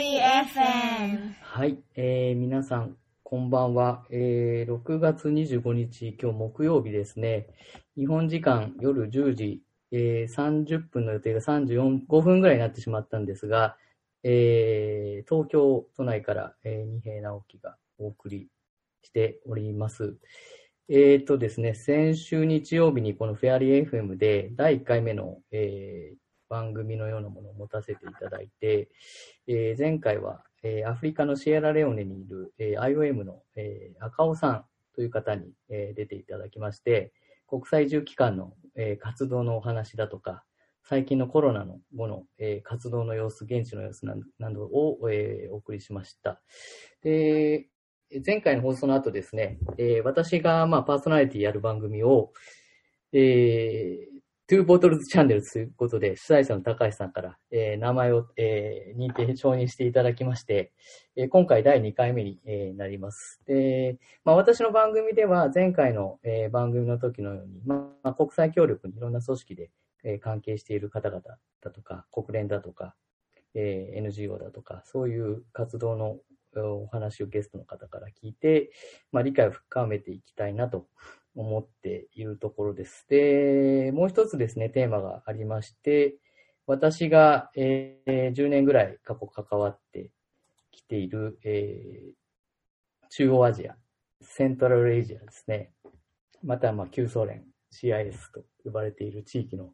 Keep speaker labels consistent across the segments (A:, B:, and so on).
A: FM。
B: はい、えー、皆さん、こんばんは。えー、6月25日、今日木曜日ですね。日本時間夜10時、えー、30分の予定が34、5分ぐらいになってしまったんですが、えー、東京都内から、えー、二平直樹がお送りしております。えっ、ー、とですね、先週日曜日にこのフェアリー FM で第1回目の、えー、番組のようなものを持たせていただいて、えー、前回は、えー、アフリカのシエラレオネにいる、えー、IOM の、えー、赤尾さんという方に、えー、出ていただきまして、国際移住機関の、えー、活動のお話だとか、最近のコロナの後の、えー、活動の様子、現地の様子などを、えー、お送りしました。で、前回の放送の後ですね、えー、私が、まあ、パーソナリティやる番組を、えー、トゥーボトルズチャンネルということで、主催者の高橋さんから、えー、名前を、えー、認定、承認していただきまして、えー、今回第2回目に、えー、なります。で、まあ、私の番組では前回の、えー、番組の時のように、まあ、国際協力にいろんな組織で、えー、関係している方々だとか、国連だとか、えー、NGO だとか、そういう活動のお話をゲストの方から聞いて、まあ、理解を深めていきたいなと思っているところです。で、もう一つですね、テーマがありまして、私が、えー、10年ぐらい過去関わってきている、えー、中央アジア、セントラルエイジアですね。また、まあ、旧ソ連、CIS と呼ばれている地域の、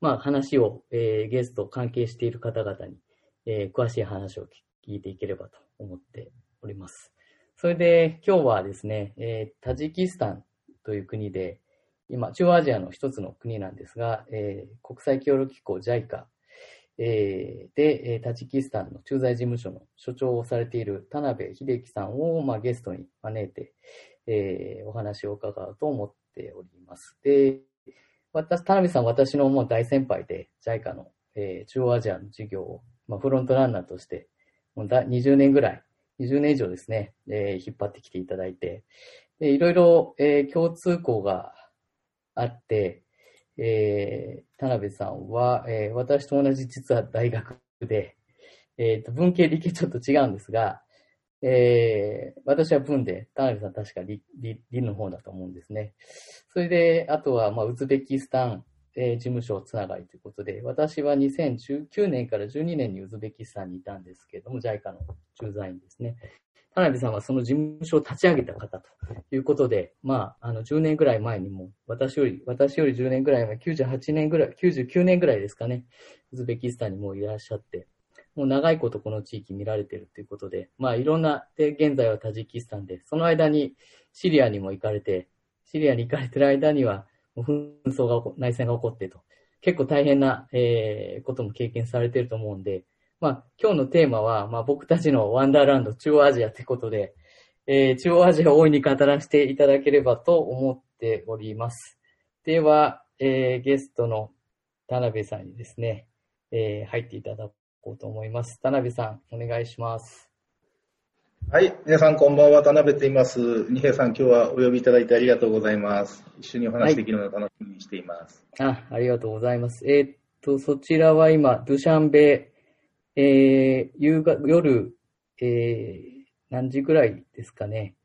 B: まあ、話を、えー、ゲスト、関係している方々に、えー、詳しい話を聞いていければと思っております。それで、今日はですね、えー、タジキスタンという国で、今、中央アジアの一つの国なんですが、えー、国際協力機構 JICA、えー、で、タジキスタンの駐在事務所の所長をされている田辺秀樹さんを、まあ、ゲストに招いて、えー、お話を伺うと思っております。で、私、田辺さん、私のもう大先輩で、JICA の、えー、中央アジアの事業を、まあ、フロントランナーとして、もうだ20年ぐらい、20年以上ですね、えー、引っ張ってきていただいて、でいろいろ、えー、共通項があって、えー、田辺さんは、えー、私と同じ実は大学で、えーと、文系理系ちょっと違うんですが、えー、私は文で、田辺さん確か理理の方だと思うんですね。それで、あとは、まあ、ウズベキスタン、えー、事務所つながりということで、私は2019年から12年にウズベキスタンにいたんですけれども、JICA の駐在員ですね。田辺さんはその事務所を立ち上げた方ということで、まあ、あの、10年ぐらい前にも、私より、私より10年ぐらい前、98年ぐらい、99年ぐらいですかね、ウズベキスタンにもいらっしゃって、もう長いことこの地域見られてるということで、まあ、いろんな、で、現在はタジキスタンで、その間にシリアにも行かれて、シリアに行かれてる間には、もう紛争が起こ、内戦が起こってと、結構大変な、えー、ことも経験されてると思うんで、まあ、今日のテーマは、まあ、僕たちのワンダーランド、中央アジアってことで、えー、中央アジアを大いに語らせていただければと思っております。では、えー、ゲストの田辺さんにですね、えー、入っていただこうと思います。田辺さん、お願いします。
C: はい。皆さんこんばんは。田辺と言います。二平さん、今日はお呼びいただいてありがとうございます。一緒にお話できるのを楽しみにしています。
B: はい、あ、ありがとうございます。えー、っと、そちらは今、ドゥシャンベえー、夕方、夜、えー、何時ぐらいですかね。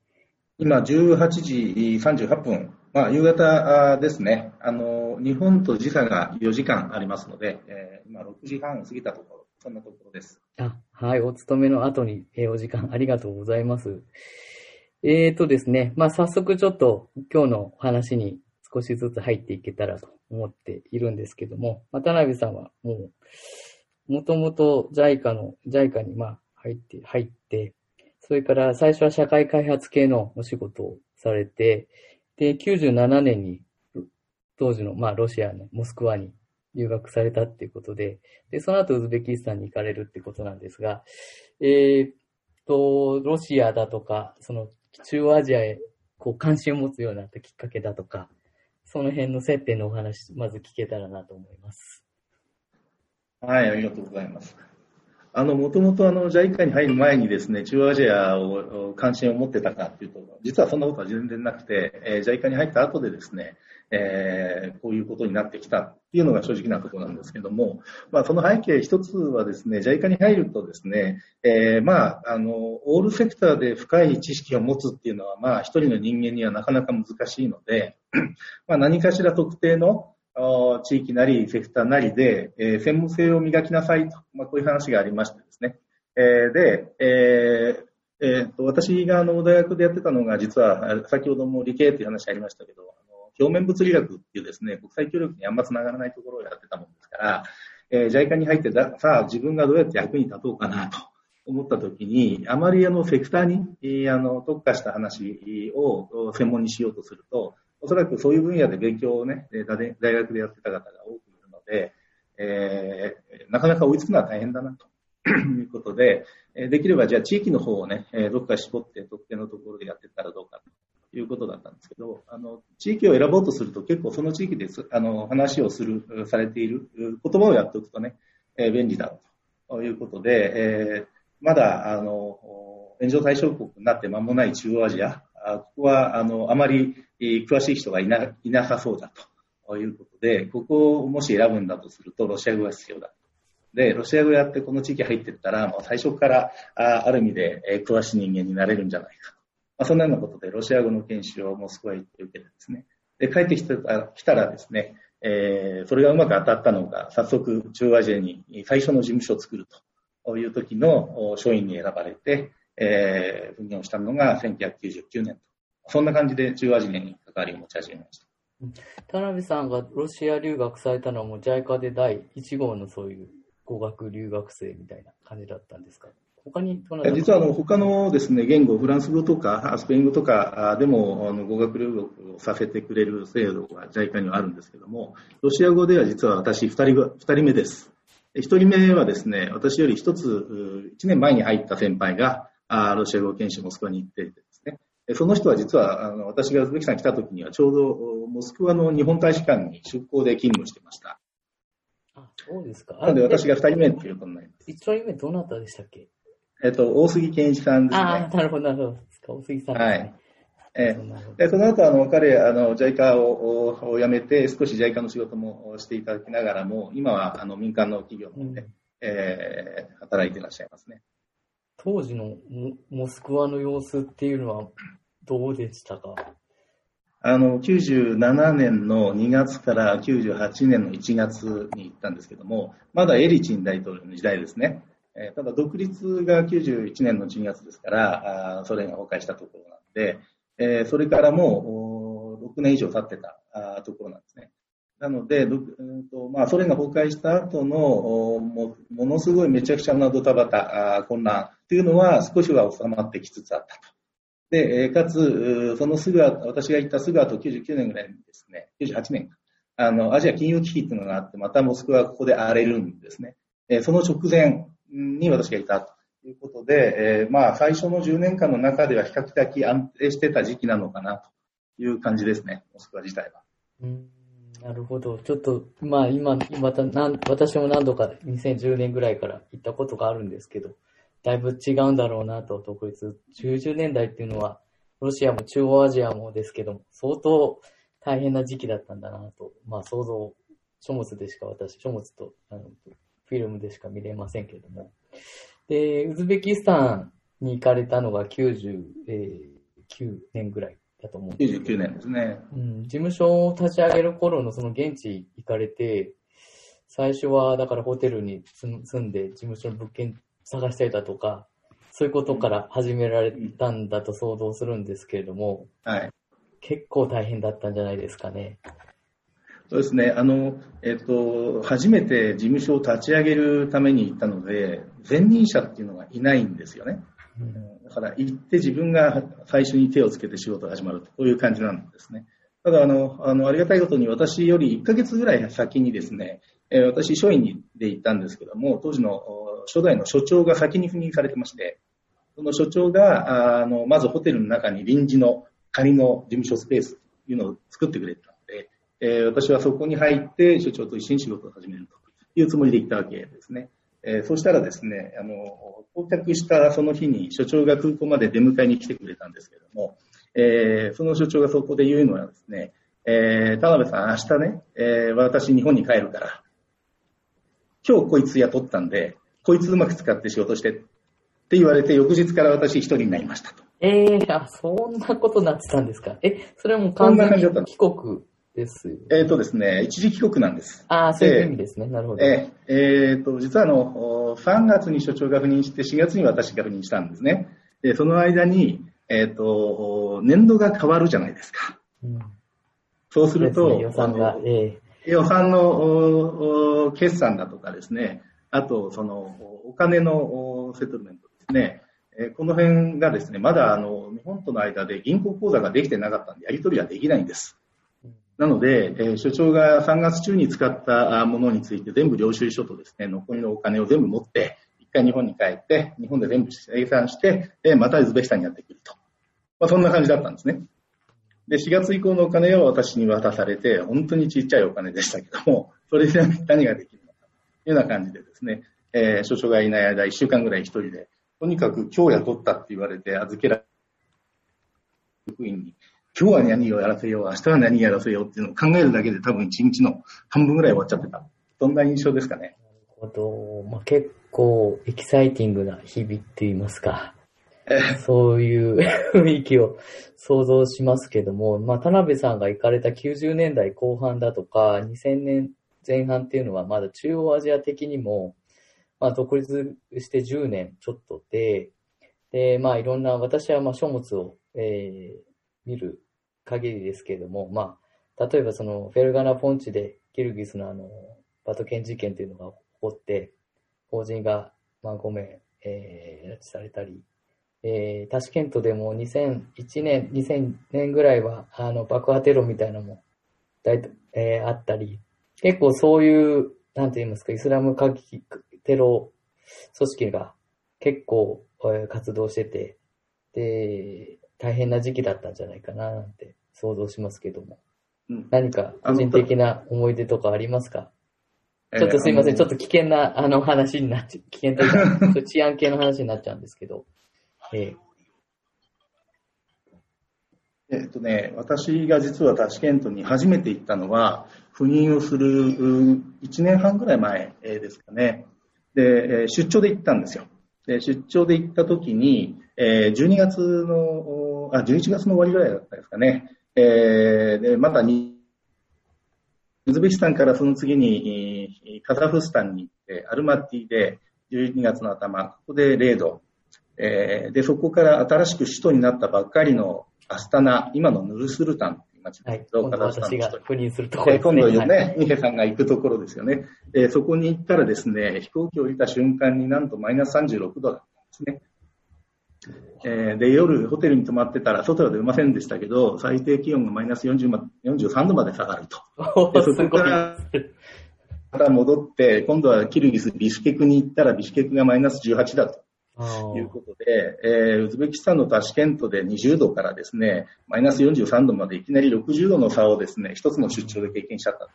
C: 今、18時38分。まあ、夕方ですね。あの、日本と時差が4時間ありますので、えー、今6時半を過ぎたところ、そんなところです。
B: あ、はい。お勤めの後に、えー、お時間ありがとうございます。えーとですね、まあ、早速ちょっと今日の話に少しずつ入っていけたらと思っているんですけども、渡辺さんはもう、もともと JICA の、JICA にまあ入って、入って、それから最初は社会開発系のお仕事をされて、で、97年に当時のまあロシアのモスクワに留学されたっていうことで、で、その後ウズベキスタンに行かれるってことなんですが、えー、っと、ロシアだとか、その中央アジアへこう関心を持つようになったきっかけだとか、その辺の接点のお話、まず聞けたらなと思います。
C: はい、ありがとうございます。あの、もともとあの、JICA に入る前にですね、中央アジアを関心を持ってたかっていうと、実はそんなことは全然なくて、えー、JICA に入った後でですね、えー、こういうことになってきたっていうのが正直なところなんですけども、まあ、その背景一つはですね、JICA に入るとですね、えー、まあ、あの、オールセクターで深い知識を持つっていうのは、まあ、一人の人間にはなかなか難しいので、まあ、何かしら特定の地域なり、セクターなりで、えー、専門性を磨きなさいと、まあ、こういう話がありましてですね。えー、で、えーえー、と私があの大学でやってたのが、実は先ほども理系という話ありましたけど、表面物理学っていうですね、国際協力にあんまつながらないところをやってたもんですから、えー、JICA に入ってだ、さあ自分がどうやって役に立とうかなと思ったときに、あまりあのセクターにあの特化した話を専門にしようとすると、おそらくそういう分野で勉強をね、大学でやってた方が多くいるので、えー、なかなか追いつくのは大変だなと。いうことで、できればじゃあ地域の方をね、どっか絞って特定のところでやっていったらどうかということだったんですけど、あの、地域を選ぼうとすると結構その地域であの話をする、されている言葉をやっておくとね、え、便利だということで、えー、まだ、あの、援助対象国になって間もない中央アジア、ここは、あの、あまり詳しい人がいな、いなさそうだということで、ここをもし選ぶんだとすると、ロシア語が必要だ。で、ロシア語やってこの地域入ってったら、もう最初からあある意味で、え詳しい人間になれるんじゃないかと。まあ、そんなようなことで、ロシア語の研修をモスクワ行って受けてですね。で、帰ってきた来たらですね、えー、それがうまく当たったのが、早速、中央アジアに最初の事務所を作るという時の署員に選ばれて、えー、分業したのが1999年と。そんな感じで中央アジアに関わりを持ち始めました。
B: 田辺さんがロシア留学されたのはもう JICA で第1号のそういう語学留学生みたいな感じだったんですか？他に
C: 実はあの他のですね言語、フランス語とかスペイン語とかでもあの語学留学をさせてくれる制度が JICA にはあるんですけども、ロシア語では実は私2人 ,2 人目です。1人目はですね、私より1つ1年前に入った先輩があロシア語研修モスクワに行ってその人は実はあの私がウズベキスタンに来た時にはちょうどモスクワの日本大使館に出向で勤務してました。
B: あ、そうですか。
C: なので私が2人目っていうことになります。
B: 1人目どなたでしたっけ？
C: えっと、大杉健一さんですね。
B: あなるほど、なるほど。大杉さん、ね、はい。
C: えー、でその後あの彼あの JICA をを辞めて少し JICA の仕事もしていただきながらも今はあの民間の企業で、うん、えー、働いていらっしゃいますね。
B: 当時のモスクワの様子っていうのはどうでしたか？
C: あの、97年の2月から98年の1月に行ったんですけども、まだエリチン大統領の時代ですね。えー、ただ独立が91年の1月ですから、あソ連が崩壊したところなんで、えー、それからもう6年以上経ってたあところなんですね。なので、うんとまあ、ソ連が崩壊した後のもものすごいめちゃくちゃなドタバタ、混乱というのは少しは収まってきつつあったと。で、かつ、そのすぐ私が行ったすぐ後99年ぐらいにですね、98年あの、アジア金融危機というのがあって、またモスクワはここで荒れるんですね。その直前に私がいたということで、えー、まあ、最初の10年間の中では比較的安定してた時期なのかなという感じですね、モスクワ自体は。
B: うんなるほど。ちょっと、まあ今、またなん私も何度か2010年ぐらいから行ったことがあるんですけど、だいぶ違うんだろうなと、独立。90年代っていうのは、ロシアも中央アジアもですけども、相当大変な時期だったんだなと、まあ想像、書物でしか私、書物とあのフィルムでしか見れませんけれども。で、ウズベキスタンに行かれたのが99年ぐらいだと思うんです
C: 99年ですね。
B: うん、事務所を立ち上げる頃のその現地行かれて、最初はだからホテルに住んで事務所の物件探したりだとか、そういうことから始められたんだと想像するんですけれども、
C: はい、
B: 結構大変だったんじゃないですかね。
C: そうですね。あの、えっと、初めて事務所を立ち上げるために行ったので、前任者っていうのがいないんですよね。うん、だから行って自分が最初に手をつけて仕事が始まると、いう感じなんですね。ただ、あの、あの、ありがたいことに私より1ヶ月ぐらい先にですね、えー、私、署員で行ったんですけども、当時の初代の所長が先に赴任されてまして、その所長が、あの、まずホテルの中に臨時の仮の事務所スペースというのを作ってくれたので、え、私はそこに入って所長と一緒に仕事を始めるというつもりで行ったわけですね。えー、そうしたらですね、あの、到着したその日に所長が空港まで出迎えに来てくれたんですけども、えー、その所長がそこで言うのはですね、えー、田辺さん、明日ね、えー、私日本に帰るから、今日こいつ雇ったんで、こいつうまく使って仕事してって言われて、翌日から私一人になりましたと。
B: ええー、あ、そんなことになってたんですか。え、それはもう完全に帰国です
C: えっ、ー、とですね、一時帰国なんです。
B: ああ、そういう意味ですね。なるほど。
C: えー、えー、と、実はあの、3月に所長が赴任して、4月に私が赴任したんですね。で、その間に、えっ、ー、と、年度が変わるじゃないですか。うん、そうすると、
B: ね、予算が、え
C: ー、予算の決算だとかですね、あと、その、お金のセトルメントですね、えこの辺がですね、まだあの日本との間で銀行口座ができてなかったんで、やり取りはできないんです。なので、え所長が3月中に使ったものについて全部領収書とですね、残りのお金を全部持って、一回日本に帰って、日本で全部生産して、えまたウズベキスタンにやってくると。まあ、そんな感じだったんですね。で、4月以降のお金を私に渡されて、本当にちっちゃいお金でしたけども、それで何ができるのかというような感じでですね、えー、所長がいない間1週間ぐらい一人で、とにかく今日雇ったって言われて預けられ職員に今日は何をやらせよう、明日は何やらせようっていうのを考えるだけで多分一日の半分ぐらい終わっちゃってた。そんな印象ですかね？
B: なるほど。まあ、結構エキサイティングな日々って言いますか。そういう雰囲気を想像しますけども、まあ、田辺さんが行かれた90年代後半だとか、2000年前半っていうのはまだ中央アジア的にも、まあ、独立して10年ちょっとで、で、まあ、いろんな、私はまあ書物を、えー、見る限りですけれども、まあ、例えばそのフェルガナ・ポンチでキルギスのあの、バトケン事件というのが起こって、法人が、まあ、5名、えー、拉致されたり、えー、タシケントでも2001年、2000年ぐらいは、あの、爆破テロみたいなのも、だいえー、あったり、結構そういう、なんて言いますか、イスラム過激テロ組織が結構、えー、活動してて、で、大変な時期だったんじゃないかななんて想像しますけども。うん、何か個人的な思い出とかありますか？ちょっとすいません、ちょっと危険なあの話になっちゃう、危険というか、治安系の話になっちゃうんですけど。え
C: えっとね、私が実はタシケントに初めて行ったのは、赴任をする1年半ぐらい前ですかね。で、出張で行ったんですよ。で出張で行った時に、12月のあ、11月の終わりぐらいだったですかね。えー、で、まだに、ウズベキスタンからその次に、カザフスタンに行って、アルマティで12月の頭、ここで0度。えー、で、そこから新しく首都になったばっかりのアスタナ、今のヌルスルタンっていう街ですけど、はい、
B: 今度私が赴任するところです
C: ね。今度ね、ミヘさんが行くところですよね。えー、そこに行ったらですね、飛行機を降りた瞬間になんとマイナス36度だったんですね。えー、で、夜ホテルに泊まってたら、外は出ませんでしたけど、最低気温がマイナス40ま43度まで下がると。でそこからまた戻って、今度はキルギス、ビシュケクに行ったら、ビシュケクがマイナス18だと。いうことで、えー、ウズベキスタンのタシケントで20度からですね、マイナス43度までいきなり60度の差をですね、一つの出張で経験しちゃった。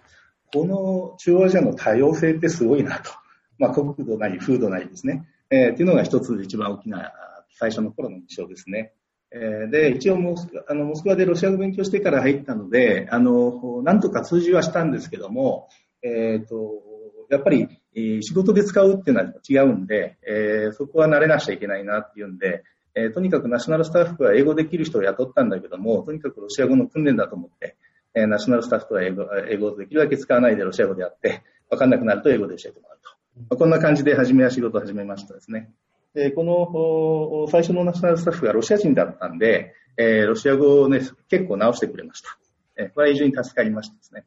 C: この中央アジアの多様性ってすごいなと。まあ、国土なり風土なりですね。えー、っていうのが一つ一番大きな最初の頃の印象ですね。えー、で、一応モスクあのモスクワでロシア語勉強してから入ったので、あの、なんとか通じはしたんですけども、えっ、ー、と、やっぱり、えー、仕事で使うっていうのは違うんで、えー、そこは慣れなくちゃいけないなっていうんで、えー、とにかくナショナルスタッフは英語できる人を雇ったんだけども、とにかくロシア語の訓練だと思って、えー、ナショナルスタッフは英語英語をできるだけ使わないでロシア語でやって、わかんなくなると英語で教えてもらうと。まあ、こんな感じで初めは仕事を始めましたですね。で、この最初のナショナルスタッフがロシア人だったんで、えー、ロシア語をね、結構直してくれました。えー、これは非常に助かりましたですね。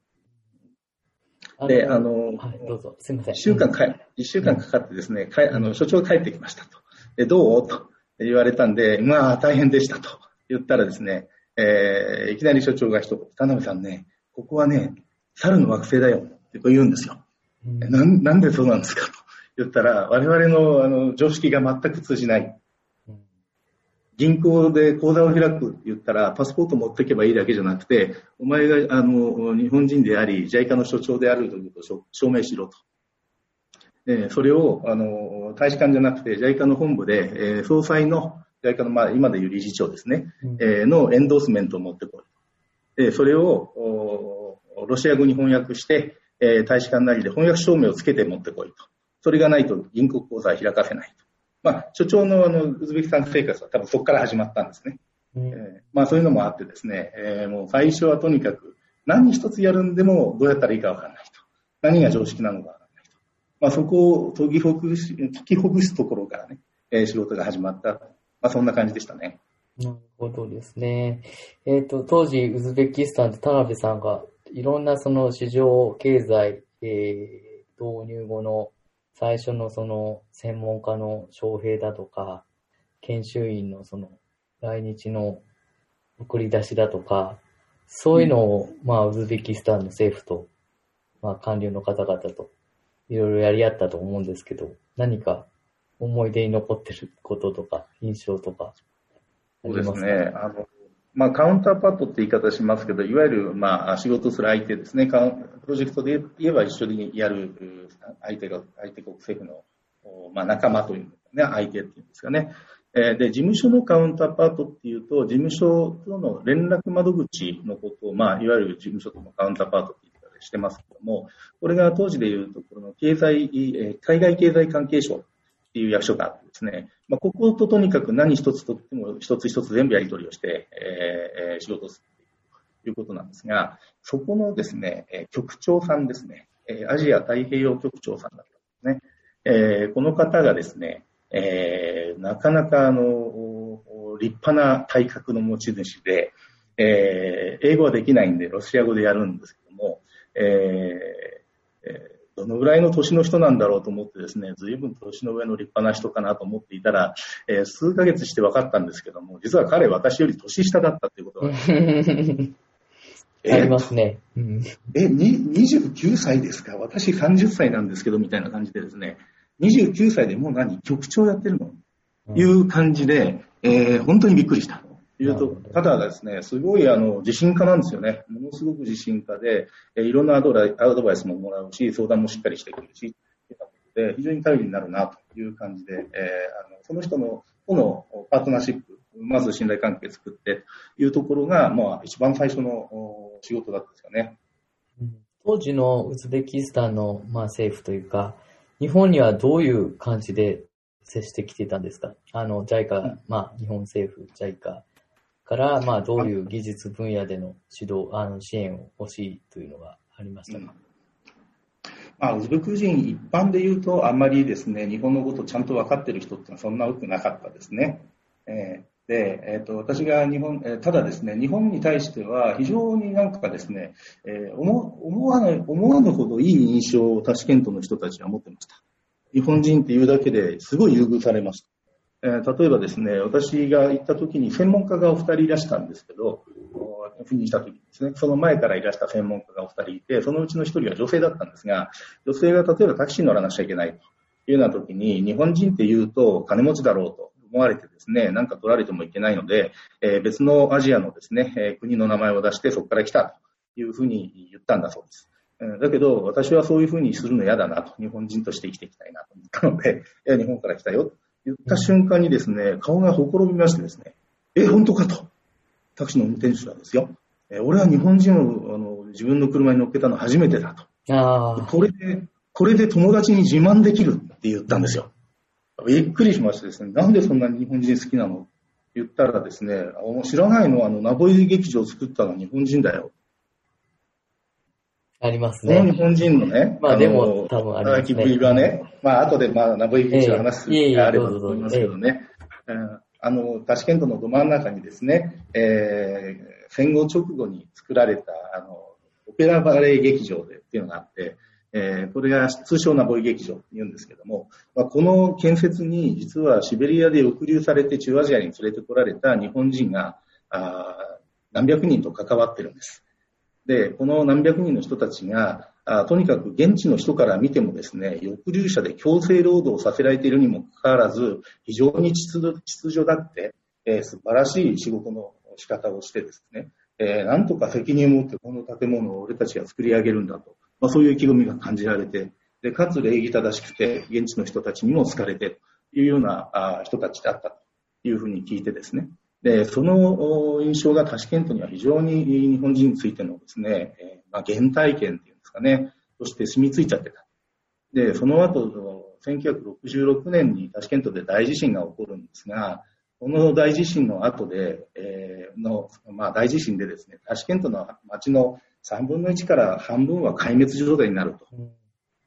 C: で、あの、
B: はい、どうぞ、すみません。
C: 一週間か、一週間かかってですね、かあの、所長が帰ってきましたと。で、どう？と言われたんで、まあ、大変でしたと言ったらですね、えー、いきなり所長が一言、田辺さんね、ここはね、猿の惑星だよって言うんですよ。うん、ななんでそうなんですかと。言ったら、我々のあの常識が全く通じない。銀行で口座を開くって言ったら、パスポート持っていけばいいだけじゃなくて、お前があの日本人であり、JICA の所長であるということを証明しろと。えそれを、あの、大使館じゃなくて JICA の本部で、え総裁の、JICA の、まあ、今でいう理事長ですね、うん、えのエンドースメントを持ってこい。で、それを、ロシア語に翻訳して、え大使館なりで翻訳証明をつけて持ってこいと。それがないと銀行口座は開かせないと。まあ、所長のあの、ウズベキスタン生活は多分そこから始まったんですね。うん、えー、まあ、そういうのもあってですね、えー、もう最初はとにかく何一つやるんでもどうやったらいいかわからないと。何が常識なのかわからないと。まあ、そこを解きほぐし、解きほぐすところからね、えー、仕事が始まった。まあ、そんな感じでしたね。
B: なるほどですね。えっ、ー、と、当時、ウズベキスタンで田辺さんがいろんなその市場経済、えー、導入後の最初のその専門家の招聘だとか、研修員のその来日の送り出しだとか、そういうのを、まあ、ウズベキスタンの政府と、まあ、官僚の方々と、いろいろやり合ったと思うんですけど、何か思い出に残ってることとか、印象とか、
C: そうですね。あの、まあ、カウンターパッドって言い方しますけど、いわゆる、まあ、仕事する相手ですね。プロジェクトで言えば一緒にやる相手が、相手国政府の、まあ、仲間というね、相手っていうんですかね。で、事務所のカウンターパートっていうと、事務所との連絡窓口のことを、まあ、いわゆる事務所とのカウンターパートって言ったりしてますけども、これが当時で言うと、ころの経済、海外経済関係省っていう役所があってですね、まあ、ここととにかく何一つとっても一つ一つ全部やり取りをして、えー、仕事をするということなんですが、そこのですね、局長さんですね、アジア太平洋局長さんだったんですね。えー、この方がですね、えー、なかなかあの、立派な体格の持ち主で、えー、英語はできないんで、ロシア語でやるんですけども、えー、えどのぐらいの年の人なんだろうと思ってですね、随分年の上の立派な人かなと思っていたら、えー、数ヶ月して分かったんですけども、実は彼私より年下だったっていうことが。
B: ありますね。
C: え、29歳ですか？私30歳なんですけど、みたいな感じでですね、29歳でもう何局長やってるの、うん、いう感じで、えー、本当にびっくりした。いうと、ただですね、すごいあの自信家なんですよね。ものすごく自信家で、えいろんなアドバイスももらうし、相談もしっかりしてくるし、で非常に頼りになるなという感じで、えー、あのその人のとのパートナーシップ、まず信頼関係作ってというところが、まあ、一番最初の仕事だったんですよね。
B: 当時のウズベキスタンの、まあ、政府というか、日本にはどういう感じで接してきていたんですか？あの、JICA、まあ、日本政府、JICA から、まあ、どういう技術分野での指導、あの支援を欲しいというのがありましたか、うん
C: まあ、ウズベク人一般で言うと、あんまりですね、日本のことをちゃんと分かっている人ってのはそんな多くなかったですね。えー、で、えっ、ー、と、私が日本、えー、ただですね、日本に対しては非常になんかですね、えー、思思わない、思わぬほどいい印象をタシケントの人たちは持ってました。日本人っていうだけですごい優遇されました。え、例えばですね、私が行った時に専門家がお二人いらしたんですけど、赴任した時ですね、その前からいらした専門家がお二人いて、そのうちの一人は女性だったんですが、女性が例えばタクシーに乗らなくちゃいけないと。いうような時に、日本人って言うと金持ちだろうと思われてですね、なんか取られてもいけないので、えー、別のアジアのですね、え、国の名前を出してそこから来たと。いうふうに言ったんだそうです。だけど、私はそういうふうにするの嫌だなと、日本人として生きていきたいなと思ったので、いや、日本から来たよ。言った瞬間にですね、顔がほころびましてですね、え、本当か？と。タクシーの運転手がですよ。え、俺は日本人をあの自分の車に乗っけたの初めてだと。あこれで、これで友達に自慢できるって言ったんですよ。びっくりしましてですね、なんでそんなに日本人好きなの？って言ったらですね、知らないの？あの、ナボイ劇場を作ったのは日本人だよ。
B: ありますね。
C: 日本人のね、
B: まあでも多分あります
C: ね。ぶりはね、まあ後でまあナボイ劇場の話があればと思いますけどね。あの、タシケントのど真ん中にですね、えー、戦後直後に作られた、あの、オペラバレエ劇場でっていうのがあって、えー、これが通称ナボイ劇場って言うんですけども、まあ、この建設に実はシベリアで抑留されて中アジアに連れてこられた日本人が、あ何百人と関わってるんです。で、この何百人の人たちが、あとにかく現地の人から見てもですね、抑留者で強制労働させられているにもかかわらず、非常に秩序だって、えー、素晴らしい仕事の仕方をしてですね、えー、なんとか責任を持ってこの建物を俺たちが作り上げるんだと、まあ、そういう意気込みが感じられて、で、かつ礼儀正しくて、現地の人たちにも好かれてというようなあ人たちだったというふうに聞いてですね、で、その印象がタシケントには非常に日本人についてのですね、えまあ、原体験っていうんですかね、そして染みついちゃってた。で、その後、1966年にタシケントで大地震が起こるんですが、この大地震の後で、えー、の、まあ、大地震でですね、タシケントの町の3分の1から半分は壊滅状態になると。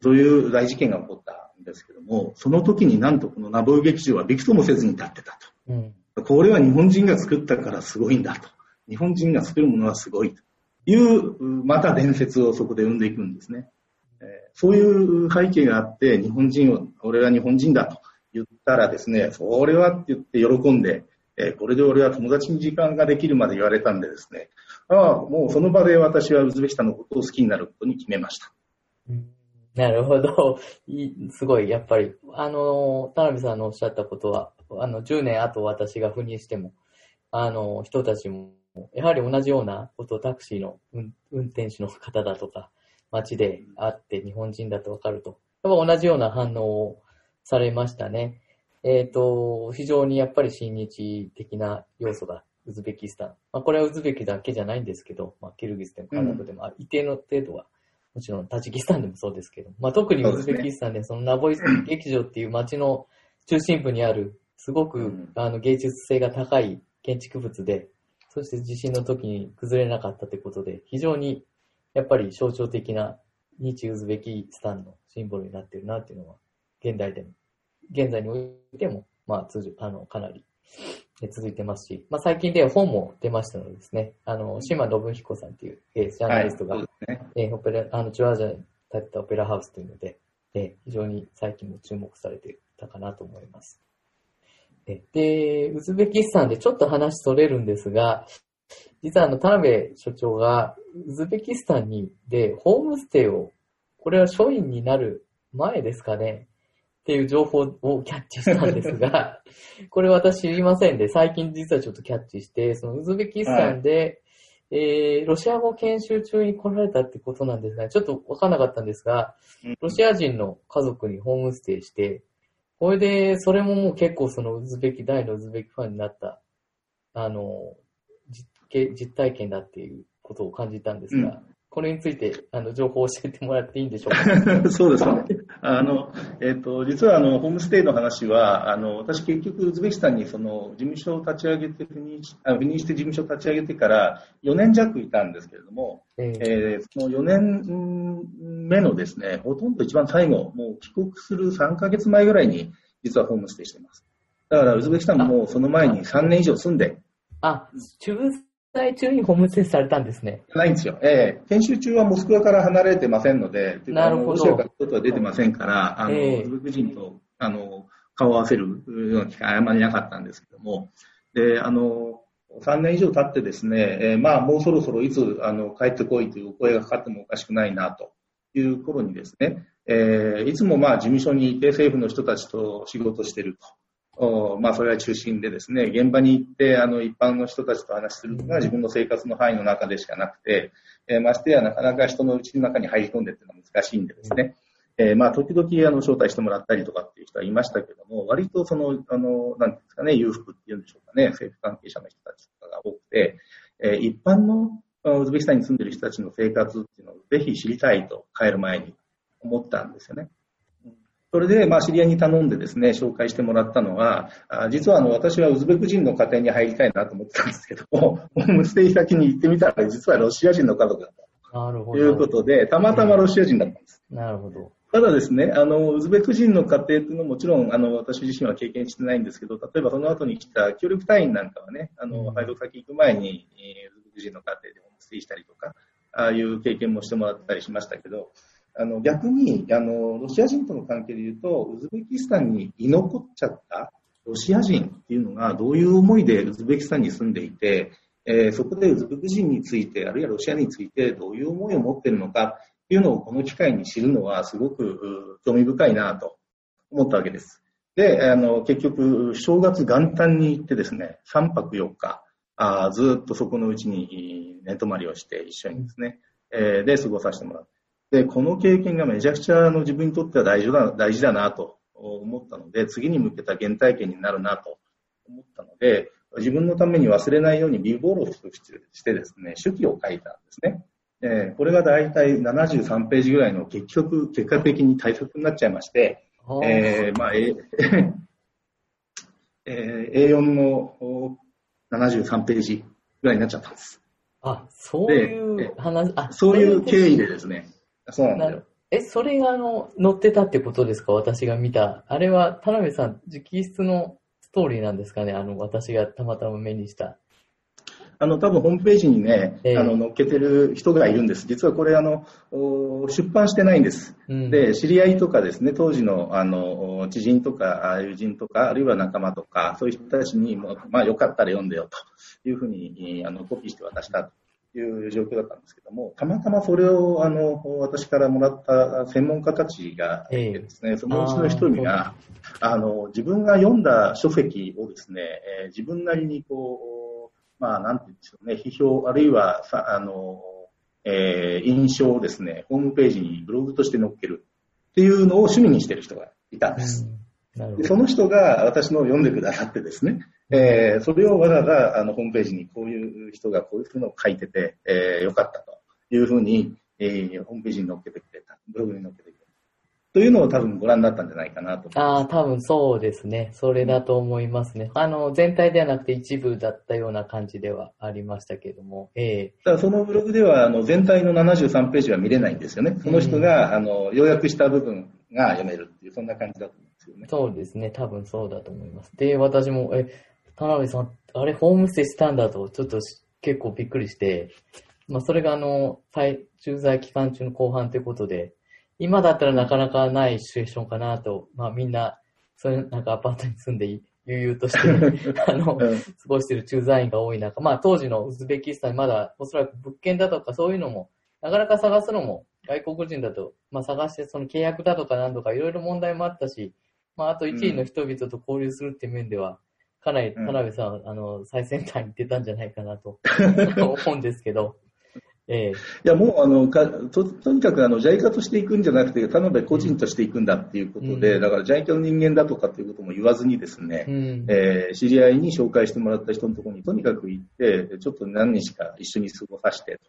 C: そういう大事件が起こったんですけども、その時になんとこのナボウ劇場はびくともせずに立ってたと。うん、これは日本人が作ったからすごいんだと。日本人が作るものはすごいという、また伝説をそこで生んでいくんですね。そういう背景があって、日本人を、俺は日本人だと言ったらですね、それはって言って喜んで、これで俺は友達に時間ができるまで言われたんでですね、ああ、もうその場で私はウズベキスタンのことを好きになることに決めました。
B: なるほど。すごい、やっぱり、あの、田辺さんのおっしゃったことは、あの、10年後私が赴任しても、あの、人たちも、やはり同じようなことをタクシーの運転手の方だとか、街で会って日本人だとわかると、やっぱ同じような反応をされましたね。えっ、ー、と、非常にやっぱり親日的な要素がウズベキスタン。まあ、これはウズベキだけじゃないんですけど、まあ、キルギスでもカナダでも、一定の程度はもちろんタジキスタンでもそうですけど、まあ、特にウズベキスタンでそのナボイ劇場っていう街の中心部にある、すごく、あの芸術性が高い建築物で、そして地震の時に崩れなかったということで、非常にやっぱり象徴的な日ウズベキスタンのシンボルになってるなっていうのは、現代でも、現在においても、まあ、通常、あの、かなり続いてますし、まあ、最近で本も出ましたのでですね、あの、島信彦さんっていう、えー、ジャーナリストが、はいね、えー、オペラ、あの、チュアージャに建てたオペラハウスというので、えー、非常に最近も注目されていたかなと思います。で、ウズベキスタンでちょっと話それるんですが、実はあの、田辺所長が、ウズベキスタンに、で、ホームステイを、これは署員になる前ですかね、っていう情報をキャッチしたんですが、これ私知りませんで、最近実はちょっとキャッチして、そのウズベキスタンで、はい、えー、ロシア語研修中に来られたってことなんですが、ちょっとわかんなかったんですが、ロシア人の家族にホームステイして、これで、それももう結構そのウズベキ、大のウズベキファンになった、あの、実体験だっていうことを感じたんですが、これについて、あの、情報を教えてもらっていいんでしょう
C: か？そうですね。あの、えっ、ー、と、実は、あの、ホームステイの話は、あの、私結局、ウズベキスタンに、その、事務所を立ち上げて、赴任し、あ赴任して事務所を立ち上げてから4年弱いたんですけれども、えー、えー、その4年目のですね、ほとんど一番最後、もう帰国する3ヶ月前ぐらいに、実はホームステイしています。だから、ウズベキスタンもその前に3年以上住んで、
B: あ、中在中にホームステイされたんですね。
C: ないんですよ。ええー、研修中はモスクワから離れてませんので、
B: なるほど。ロ
C: シアから外は出てませんから、あの、えー、ウズベク人と、あの、顔を合わせるような機会あまりなかったんですけども、で、あの、3年以上経ってですね、えー、まあ、もうそろそろいつ、あの、帰ってこいという声がかかってもおかしくないな、という頃にですね、えー、いつもまあ、事務所にいて政府の人たちと仕事してると。まあ、それが中心でですね、現場に行って、あの、一般の人たちと話するのが自分の生活の範囲の中でしかなくて、えー、ましてやなかなか人の家の中に入り込んでっていうのは難しいんでですね、えー、まあ、時々、あの、招待してもらったりとかっていう人はいましたけども、割とその、あの、なんですかね、裕福っていうんでしょうかね、政府関係者の人たちとかが多くて、えー、一般のウズベキスタンに住んでる人たちの生活っていうのをぜひ知りたいと帰る前に思ったんですよね。それで、まあ、知り合いに頼んでですね、紹介してもらったのは、実はあの、私はウズベク人の家庭に入りたいなと思ってたんですけども、ホームステイ先に行ってみたら、実はロシア人の家族だった。なるほど。ということで、たまたまロシア人だったんです。
B: なるほど。
C: ただですね、あの、ウズベク人の家庭というのはもちろん、あの、私自身は経験してないんですけど、例えばその後に来た協力隊員なんかはね、あの、配属先行く前に、ウズベク人の家庭でホームステイしたりとか、ああいう経験もしてもらったりしましたけど、あの逆にあのロシア人との関係でいうとウズベキスタンに居残っちゃったロシア人っていうのがどういう思いでウズベキスタンに住んでいて、えー、そこでウズベク人についてあるいはロシアについてどういう思いを持っているのかっていうのをこの機会に知るのはすごく興味深いなと思ったわけです。で、あの結局正月元旦に行ってですね3泊4日あずっとそこのうちに寝泊まりをして一緒にですね、えー、で過ごさせてもらう。で、この経験がめちゃくちゃあの自分にとっては大事だ大事だなと思ったので、次に向けた原体験になるなと思ったので、自分のために忘れないようにビボールをしてですね、手記を書いたんですね。えー、これが大体73ページぐらいの結局、結果的に大切になっちゃいまして、えー、まあ、え えー、A4 の73ページぐらいになっちゃったんです。
B: あ、そういう話、あ、
C: そういう経緯でですね。そうなんだ
B: え、それがあの、載ってたってことですか？私が見た。あれは、田辺さん、直筆のストーリーなんですかね？あの、私がたまたま目にした。
C: あの、多分ホームページにね、えー、あの、載っけてる人がいるんです。実はこれ、あの、出版してないんです。うん、で、知り合いとかですね、当時の、あの、知人とか、友人とか、あるいは仲間とか、そういう人たちにも、まあ、よかったら読んでよ、というふうに、あの、コピーして渡したという状況だったんですけども、たまたまそれを、あの、私からもらった専門家たちがいてですね、えー、そのうちの一人が、あの、自分が読んだ書籍をですね、えー、自分なりにこう、まあ、なんて言うんでしょうね、批評、あるいはさ、あの、えー、印象をですね、ホームページにブログとして載っけるっていうのを趣味にしてる人がいたんです。でその人が私の読んでくださってですね、えー、それをわざわざあのホームページにこういう人がこういうふうのを書いてて、えー、よかったというふうに、えー、ホームページに載っけてくれた、ブログに載っけてくれた。というのを多分ご覧になったんじゃないかなと
B: ああ、多分そうですね。それだと思いますね。あの、全体ではなくて一部だったような感じではありましたけども。え
C: えー、ただそのブログでは、あの、全体の73ページは見れないんですよね。その人が、うん、あの、要約した部分が読めるっていう、そんな感じだと思うんですよね。
B: そうですね。多分そうだと思います。で、私も、え、田辺さん、あれ、ホームステイしたんだと、ちょっと結構びっくりして、まあ、それがあの、駐在期間中の後半ということで、今だったらなかなかないシチュエーションかなと、まあみんな、そういうなんかアパートに住んで悠々として、あの、過ごしている駐在員が多い中、まあ当時のウズベキスタンまだおそらく物件だとかそういうのも、なかなか探すのも外国人だと、まあ探してその契約だとか何とかいろいろ問題もあったし、まああと1位の人々と交流するっていう面では、かなり田辺さん、あの、最先端に出たんじゃないかなと 思うんですけど、
C: ええ、いやもうあのかととにかくあの JICA としていくんじゃなくて、田辺個人としていくんだっていうことで、うん、だから JICA の人間だとかっていうことも言わずにですね、うん、えー、知り合いに紹介してもらった人のところにとにかく行って、ちょっと何日か一緒に過ごさせて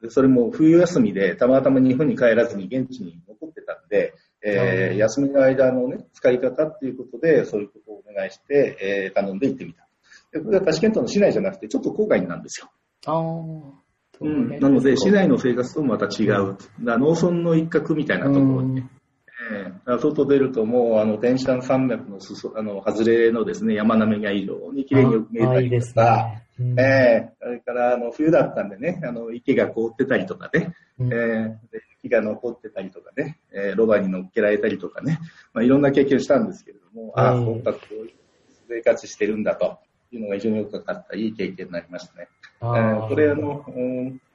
C: で、それも冬休みでたまたま日本に帰らずに現地に残ってたんで、えー、休みの間の、ね、使い方っていうことで、そういうことをお願いして、えー、頼んで行ってみた。でこれはタシケントの市内じゃなくて、ちょっと郊外なんですよ。
B: あ
C: うん、なので、市内の生活ともまた違う。農村の一角みたいなところに、えー、外出るともう、あの、天山山脈のすそ、あの、外れのですね、山並みが非常に綺麗によく見えたりとか、いいね。うん、えー、それから、あの、冬だったんでね、あの、池が凍ってたりとかね、うん、えー、雪が残ってたりとかね、えー、ロバに乗っけられたりとかね、まあ、いろんな経験をしたんですけれども、ああ、そうか、こう生活してるんだというのが非常によくかったいい経験になりましたね。えー、これあの、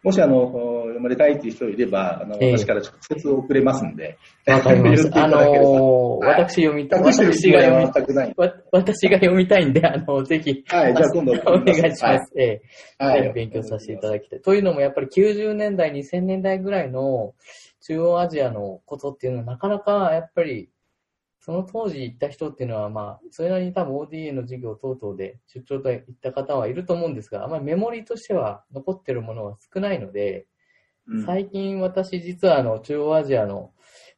C: もしあの、読まれたいという人いれば、あの、私から直接送れますんで。
B: わかります。あのー、私読みたい。私が読みたくない。私が読みたいんで、あの、ぜひ。
C: はい、じゃあ今度
B: お願いします。はい、えー、はい、勉強させていただきたい。というのも、やっぱり90年代、2000年代ぐらいの中央アジアのことっていうのは、なかなかやっぱりその当時行った人っていうのは、まあ、それなりに多分 ODA の授業等々で出張と行った方はいると思うんですが、あまりメモリーとしては残ってるものは少ないので、うん、最近私実はあの中央アジアの、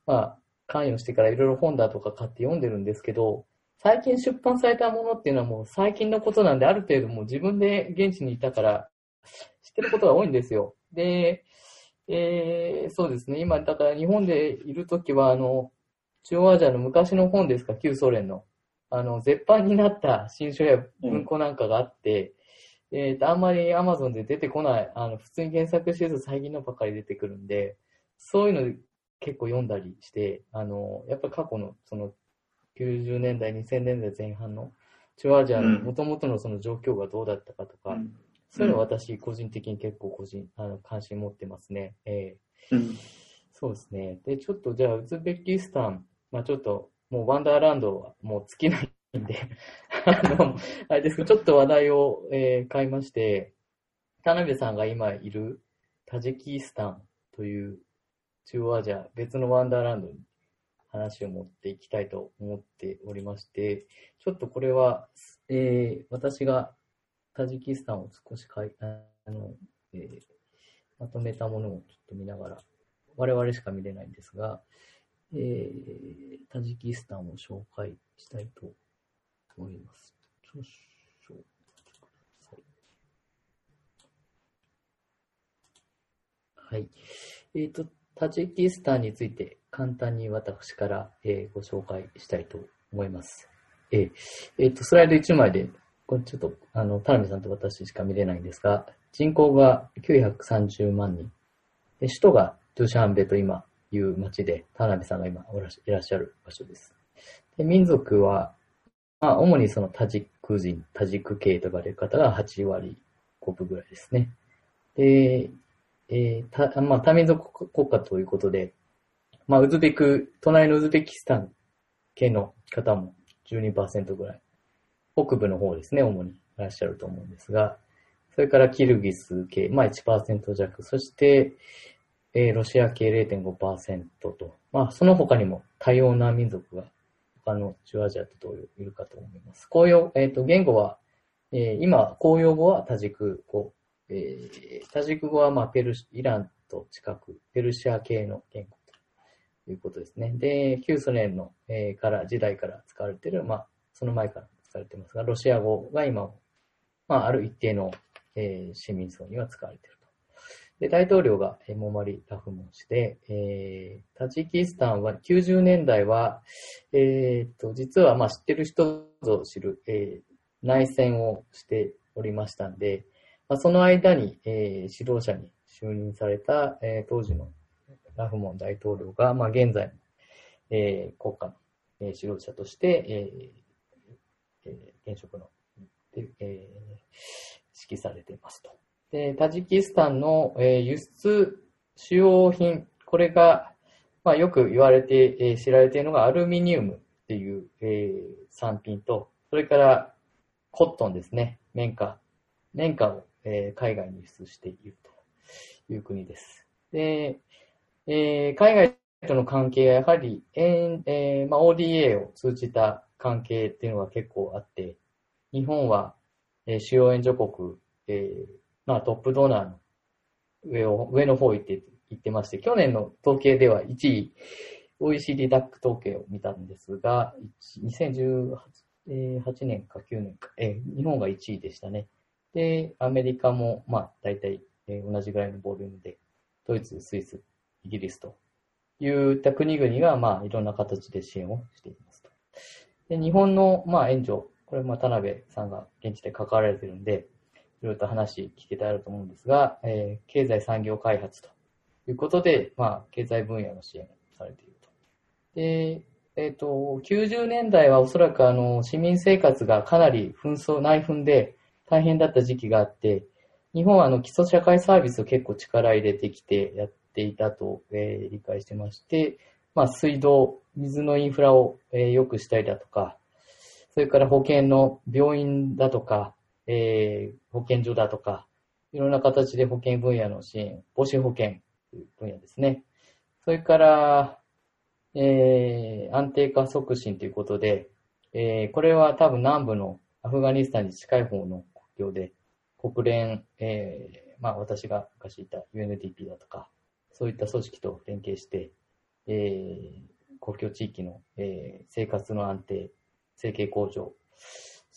B: まあ、関与してからいろいろ本だとか買って読んでるんですけど、最近出版されたものっていうのはもう最近のことなんで、ある程度もう自分で現地にいたから知ってることが多いんですよ。で、えー、そうですね。今、だから日本でいるときは、あの、中央アジアの昔の本ですか、旧ソ連の。あの、絶版になった新書や文庫なんかがあって、うん、えっ、ー、と、あんまり Amazon で出てこない、あの、普通に検索してると最近のばっかり出てくるんで、そういうの結構読んだりして、あの、やっぱ過去の、その、90年代、2000年代前半の中央アジアの元々のその状況がどうだったかとか、うん、そういうの私個人的に結構個人、あの、関心持ってますね。えー、うん、そうですね。で、ちょっとじゃあ、ウズベキスタン、まあちょっと、もうワンダーランドはもう尽きないんで あの、あれですけど、ちょっと話題を、えー、変えまして、田辺さんが今いるタジキスタンという中央アジア、別のワンダーランドに話を持っていきたいと思っておりまして、ちょっとこれは、えー私がタジキスタンを少しかいあの、えーまとめたものをちょっと見ながら、我々しか見れないんですが、えータジキスタンを紹介したいと思います。少々はい。えっ、と、タジキスタンについて簡単に私から、えーご紹介したいと思います。えーえーと、スライド1枚で、これちょっと、あの、田辺さんと私しか見れないんですが、人口が930万人。首都がドゥシャンベと今いう町で、田辺さんが今おらいらっしゃる場所です。で民族は、まあ、主にそのタジック人、タジク系と呼ばれる方が8割5分ぐらいですね。で、えーたまあ、多民族国家ということで、まあ、ウズベク、隣のウズベキスタン系の方も12%ぐらい、北部の方ですね、主にいらっしゃると思うんですが、それからキルギス系、まあ1%弱、そして、えーロシア系0.5%と、まあその他にも多様な民族が他の中アジアと同様いるかと思います。公用、えっ、と、言語は、えー今、公用語はタジク語、えータジク語はまあペルシ、イランと近く、ペルシア系の言語ということですね。で、旧ソ連の、えーから、時代から使われている、まあ、その前から使われていますが、ロシア語が今、まあ、ある一定の、えー市民層には使われている。で、大統領が、モマリ・ラフモン氏で、えータジキスタンは90年代は、えーと、実は、まあ、知ってる人ぞ知る、えー内戦をしておりましたんで、まあ、その間に、えー指導者に就任された、えー当時のラフモン大統領が、まあ、現在も、えー国家の、えー指導者として、えーえー現職の、えー指揮されていますと。で、タジキスタンの、えー輸出主要品、これが、まあ、よく言われて、えー知られているのがアルミニウムっていう、えー産品と、それからコットンですね、綿花。綿花を、えー海外に輸出しているという国です。で、えー海外との関係はやはり、えーえーまあ、ODA を通じた関係っていうのが結構あって、日本は、えー主要援助国、えーまあ、トップドーナーの上を、上の方行って、行ってまして、去年の統計では1位、OECD ダック統計を見たんですが、2018年か9年か、えー日本が1位でしたね。で、アメリカも、まあ、大体、えー同じぐらいのボリュームで、ドイツ、スイス、イギリスといった国々が、まあ、いろんな形で支援をしていますと。で、日本の、まあ、援助、これ、まあ、田辺さんが現地で関わられてるんで、いろいろと話聞けたらと思うんですが、えー経済産業開発ということで、まあ、経済分野の支援をされていると。で、えっ、と、90年代はおそらくあの、市民生活がかなり紛争、内紛で大変だった時期があって、日本はあの、基礎社会サービスを結構力入れてきてやっていたと、えー理解してまして、まあ、水道、水のインフラを、えー良くしたりだとか、それから保険の病院だとか、えー保健所だとか、いろんな形で保険分野の支援、母子保険という分野ですね。それから、えー安定化促進ということで、えーこれは多分南部のアフガニスタンに近い方の国境で、国連、えーまあ私が昔いた UNDP だとか、そういった組織と連携して、えー国境地域の、えー生活の安定、生計向上、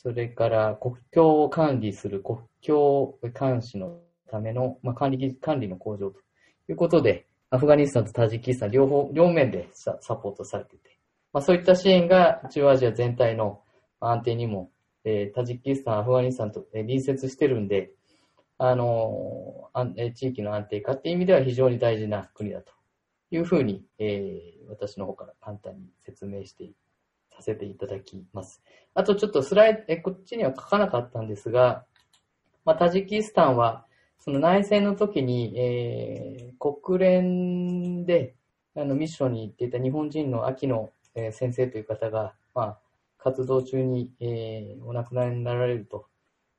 B: それから国境を管理する国境監視のための、まあ、管理管理の向上ということで、アフガニスタンとタジキスタン両方、両面でサポートされてて、まあ、そういった支援が中央アジア全体の安定にも、えータジキスタン、アフガニスタンと、えー隣接してるんで、あのあえー地域の安定化っていう意味では非常に大事な国だというふうに、えー私の方から簡単に説明してさせていただきます。あとちょっとスライド、えこっちには書かなかったんですが、まあ、タジキスタンは、その内戦の時に、えー国連であのミッションに行っていた日本人の秋野、え先生という方が、まあ、活動中に、えーお亡くなりになられると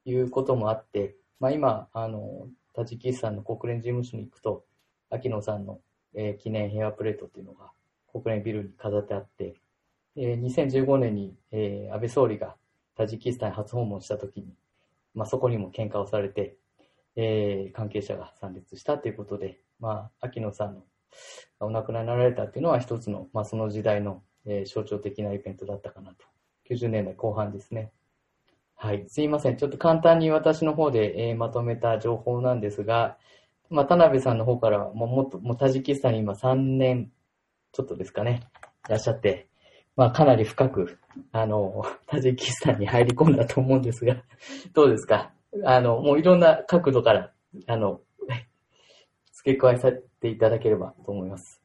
B: いうこともあって、まあ、今、あの、タジキスタンの国連事務所に行くと、秋野さんの、えー記念ヘアプレートっていうのが国連ビルに飾ってあって、えー2015年に、えー安倍総理がタジキスタン初訪問した時に、まあ、そこにも喧嘩をされて、えー関係者が参列したということで、まあ、秋野さんのお亡くなりになられたっていうのは一つの、まあ、その時代の、えー象徴的なイベントだったかなと。90年代後半ですね。はい。すいません。ちょっと簡単に私の方で、えーまとめた情報なんですが、まあ、田辺さんの方からはももっと、もうタジキスタンに今3年ちょっとですかね、いらっしゃって、まあ、かなり深く、あの、タジキスタンに入り込んだと思うんですが、どうですか？あの、もういろんな角度から、あの、付け加えさせていただければと思います。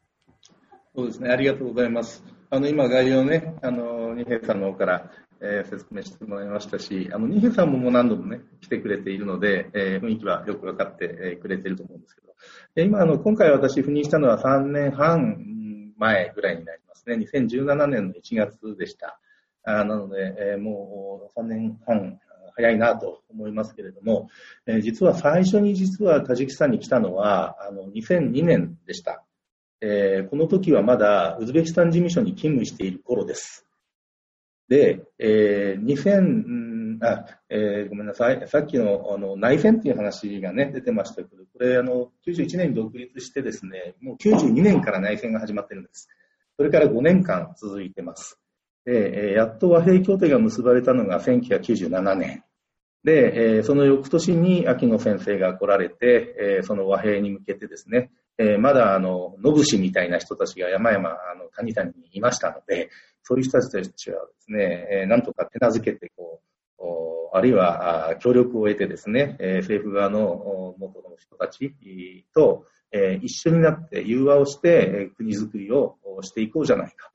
C: そうですね、ありがとうございます。あの、今、概要ね、あの、二平さんの方から、えー説明してもらいましたし、あの、二平さんももう何度もね、来てくれているので、えー雰囲気はよく分かって、えーくれていると思うんですけど、で今、あの、今回私赴任したのは3年半前ぐらいになりますね。2017年の1月でした。あなので、えーもう3年半早いなと思いますけれども、えー実は最初に実はタジキスタンに来たのは、あの、2002年でした。えーこの時はまだウズベキスタン事務所に勤務している頃です。で、えー2000、あえーごめんなさい、さっきのあの内戦っていう話がね、出てましたけど、これあの、91年に独立してですね、もう92年から内戦が始まってるんです。それから5年間続いてます。で、やっと和平協定が結ばれたのが1997年。で、その翌年に秋野先生が来られて、その和平に向けてですね、まだあの、野武士みたいな人たちが山々、あの、谷々にいましたので、そういう人たちたちはですね、なんとか手なずけて、こう、あるいは協力を得てですね、政府側の元の人たちと、えー一緒になって融和をして、え国づくりをしていこうじゃないか。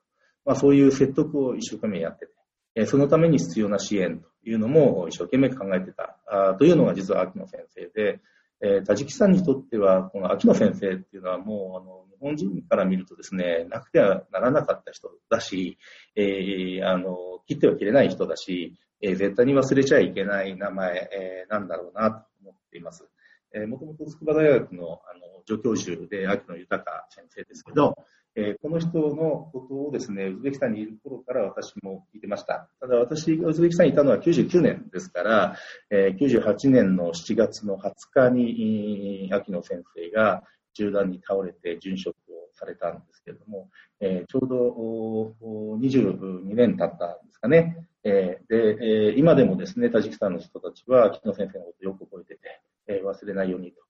C: まあ、そういう説得を一生懸命やってて、えそのために必要な支援というのも一生懸命考えてたあというのが実は秋野先生で、えータジキスタンにとっては、この秋野先生っていうのはもう、あの、日本人から見るとですね、なくてはならなかった人だし、えーあの、切っては切れない人だし、えー絶対に忘れちゃいけない名前、えーなんだろうなと思っています。えーもともと筑波大学のあの助教授で秋野豊先生ですけど、えーこの人のことをですね、ウズベキスタンにいる頃から私も聞いてました。ただ私がウズベキスタンにいたのは99年ですから、えー98年の7月の20日に、秋野先生が銃弾に倒れて殉職をされたんですけれども、えーちょうどおお22年経ったんですかね。えーで、えー今でもですね、タジキスタンの人たちは秋野先生のことをよく覚えてて、えー忘れないようにと